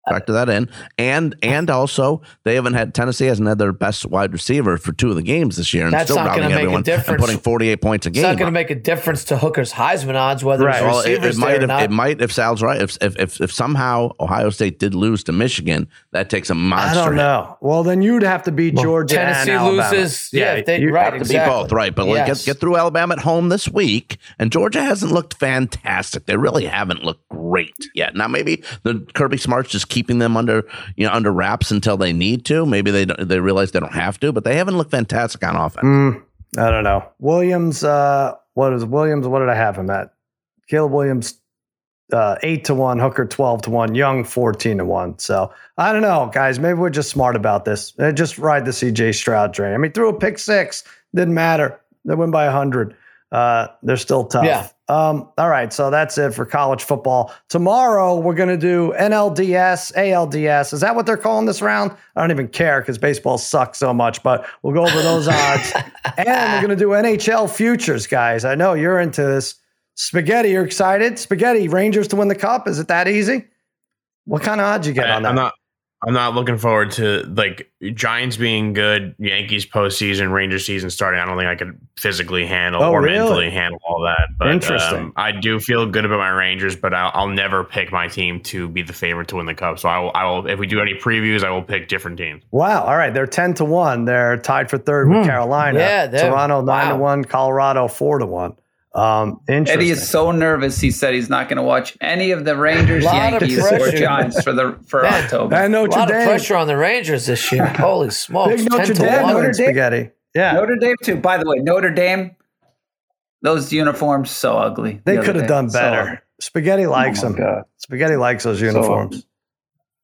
Factor that in, and and also they haven't had Tennessee hasn't had their best wide receiver for two of the games this year, and That's still routing everyone and putting forty eight points a game. It's not going to make a difference to Hooker's Heisman odds whether right. well, it, it might if, it might if Sal's right if, if if if somehow Ohio State did lose to Michigan, that takes a monster. I don't know. Hit. Well, then you'd have to beat well, Georgia. Tennessee loses. Yeah, yeah they, you right. Have to exactly. beat both, right? But yes. get get through Alabama at home this week, and Georgia hasn't looked fantastic. They really haven't looked great yet. Now maybe the Kirby Smart's just keeping them under you know under wraps until they need to. Maybe they they realize they don't have to, but they haven't looked fantastic on offense. Mm, I don't know. Williams, uh, what is Williams? What did I have him at? Caleb Williams, uh, eight to one. Hooker twelve to one. Young fourteen to one. So I don't know, guys. Maybe we're just smart about this. They just ride the CJ Stroud train. I mean, threw a pick six. Didn't matter. They win by hundred. Uh, they're still tough. Yeah. Um, all right, so that's it for college football. Tomorrow we're going to do NLDS, ALDS. Is that what they're calling this round? I don't even care because baseball sucks so much, but we'll go over those odds. And we're going to do NHL futures, guys. I know you're into this. Spaghetti, you're excited? Spaghetti, Rangers to win the cup. Is it that easy? What kind of odds you get I, on that? I'm not. I'm not looking forward to like Giants being good, Yankees postseason, Rangers season starting. I don't think I could physically handle oh, or really? mentally handle all that. But Interesting. Um, I do feel good about my Rangers, but I'll, I'll, never pick my team to be the favorite to win the cup. So I will, I will, if we do any previews, I will pick different teams. Wow. All right. They're 10 to 1. They're tied for third mm. with hmm. Carolina. Yeah. Toronto 9 wow. to 1, Colorado 4 to 1. Um, Eddie is so nervous. He said he's not going to watch any of the Rangers, Yankees, or Giants for the for Man, October. And Notre a lot Dame. of pressure on the Rangers this year. Holy smokes! Big Notre Dame, Notre Dame, spaghetti. Yeah, Notre Dame too. By the way, Notre Dame, those uniforms so ugly. They the could have done better. So spaghetti likes oh them. God. Spaghetti likes those uniforms. So,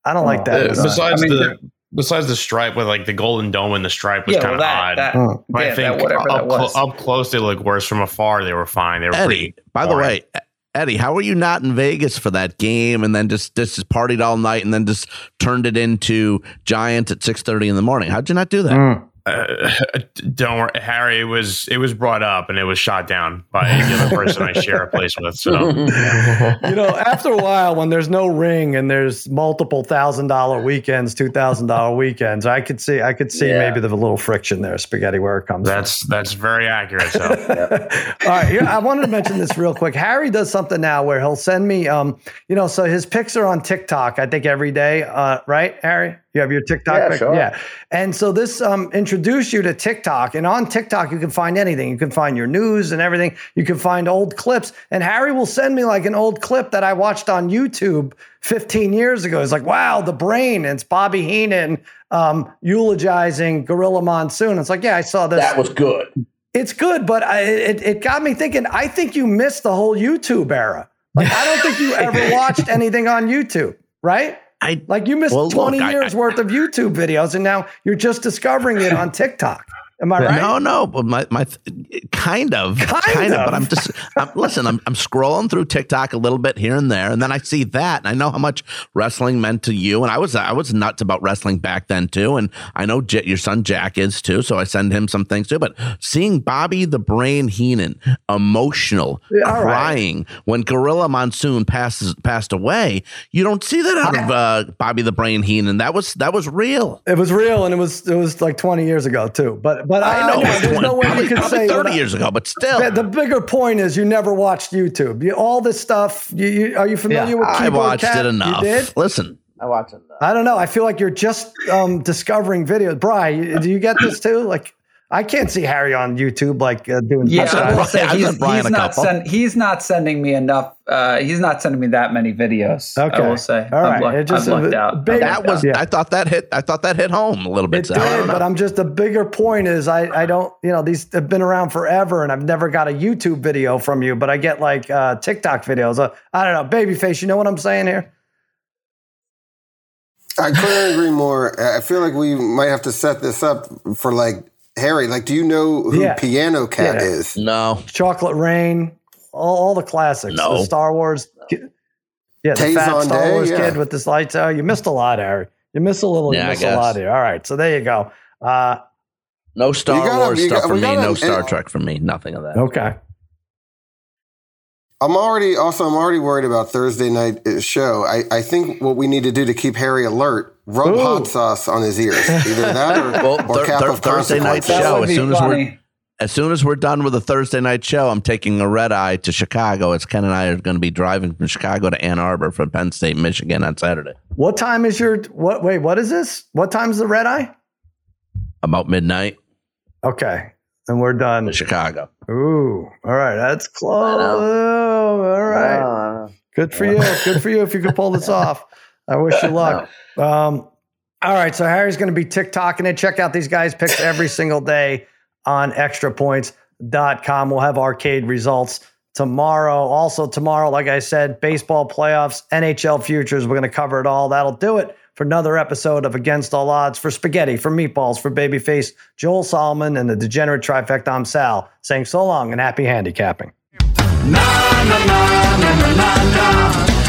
I don't oh, like that. Besides I mean, the besides the stripe with like the golden dome and the stripe was yeah, kind of well, odd. That, yeah, I think that, up, cl- up, close they look worse. From afar they were fine. They were Eddie. By boring. the way, Eddie, how were you not in Vegas for that game and then just just partied all night and then just turned it into Giants at six thirty in the morning? How'd you not do that? Mm uh, don't worry, Harry. It was it was brought up and it was shot down by a given person I share a place with. So you know, after a while, when there's no ring and there's multiple thousand dollar weekends, two thousand dollar weekends, I could see I could see yeah. maybe the little friction there, spaghetti, where it comes. That's from. that's very accurate. So, all right, here, I wanted to mention this real quick. Harry does something now where he'll send me, um, you know, so his pics are on TikTok. I think every day, uh, right, Harry? You have your TikTok. Yeah, sure. yeah. And so this um, introduced you to TikTok. And on TikTok, you can find anything. You can find your news and everything. You can find old clips. And Harry will send me like an old clip that I watched on YouTube 15 years ago. It's like, wow, the brain. And it's Bobby Heenan um, eulogizing Gorilla Monsoon. It's like, yeah, I saw this. That was good. It's good, but I, it, it got me thinking. I think you missed the whole YouTube era. Like, I don't think you ever watched anything on YouTube, right? I like you missed well, 20 look, years I, worth of YouTube videos and now you're just discovering it on TikTok. Am I right? No, no, but my my kind of, kind, kind of. of. But I'm just I'm, listen. I'm I'm scrolling through TikTok a little bit here and there, and then I see that, and I know how much wrestling meant to you, and I was I was nuts about wrestling back then too, and I know J- your son Jack is too, so I send him some things too. But seeing Bobby the Brain Heenan emotional, yeah, crying right. when Gorilla Monsoon passes passed away, you don't see that out of uh, Bobby the Brain Heenan. That was that was real. It was real, and it was it was like 20 years ago too, but. But I, know, there's no way you could say 30 years ago, but still. The, the, bigger point is you never watched YouTube. You, all this stuff. You, you, are you familiar yeah, with? I watched Cat? it enough. You did? Listen, I watch it. I don't know. I feel like you're just um, discovering videos. Bry, do you get this too? Like, I can't see Harry on YouTube like uh, doing. Yeah, I will say he's, he's not send, he's not sending me enough. Uh, he's not sending me that many videos. Okay, I will say. All right, I've, just, I've lucked out. Big, that was. Yeah. I thought that hit. I thought that hit home a little bit. It did, but I'm just the bigger point is I I don't you know these have been around forever and I've never got a YouTube video from you, but I get like uh, TikTok videos. Uh, I don't know, babyface. You know what I'm saying here? I couldn't agree more. I feel like we might have to set this up for like Harry, like, do you know who yeah. Piano Cat yeah. is? No. Chocolate Rain, all, all the classics. No. The Star Wars. Yeah, the fat Star Day, Wars yeah. kid with this lights out. You missed a lot, Harry. You missed a little. Yeah, you missed a lot here. All right, so there you go. Uh, no Star gotta, Wars stuff got, for me. Gotta, no Star Trek for me. Nothing of that. Okay. I'm already also I'm already worried about Thursday night uh, show. I, I think what we need to do to keep Harry alert rub Ooh. hot sauce on his ears. Either that or, well, or th- th- Thursday night show. As soon as we're as soon as we're done with the Thursday night show, I'm taking a red eye to Chicago. It's Ken and I are going to be driving from Chicago to Ann Arbor for Penn State, Michigan on Saturday. What time is your what? Wait, what is this? What time is the red eye? About midnight. Okay, and we're done. To Chicago. Ooh, all right, that's close. All right, ah. good for you. Good for you if you could pull this off. I wish you luck. Um, all right, so Harry's going to be TikToking it. Check out these guys' picks every single day on extrapoints.com. We'll have arcade results tomorrow. Also, tomorrow, like I said, baseball playoffs, NHL futures. We're going to cover it all. That'll do it for another episode of Against All Odds for Spaghetti, for Meatballs, for Babyface, Joel Solomon, and the Degenerate Trifecta. I'm Sal saying so long and happy handicapping.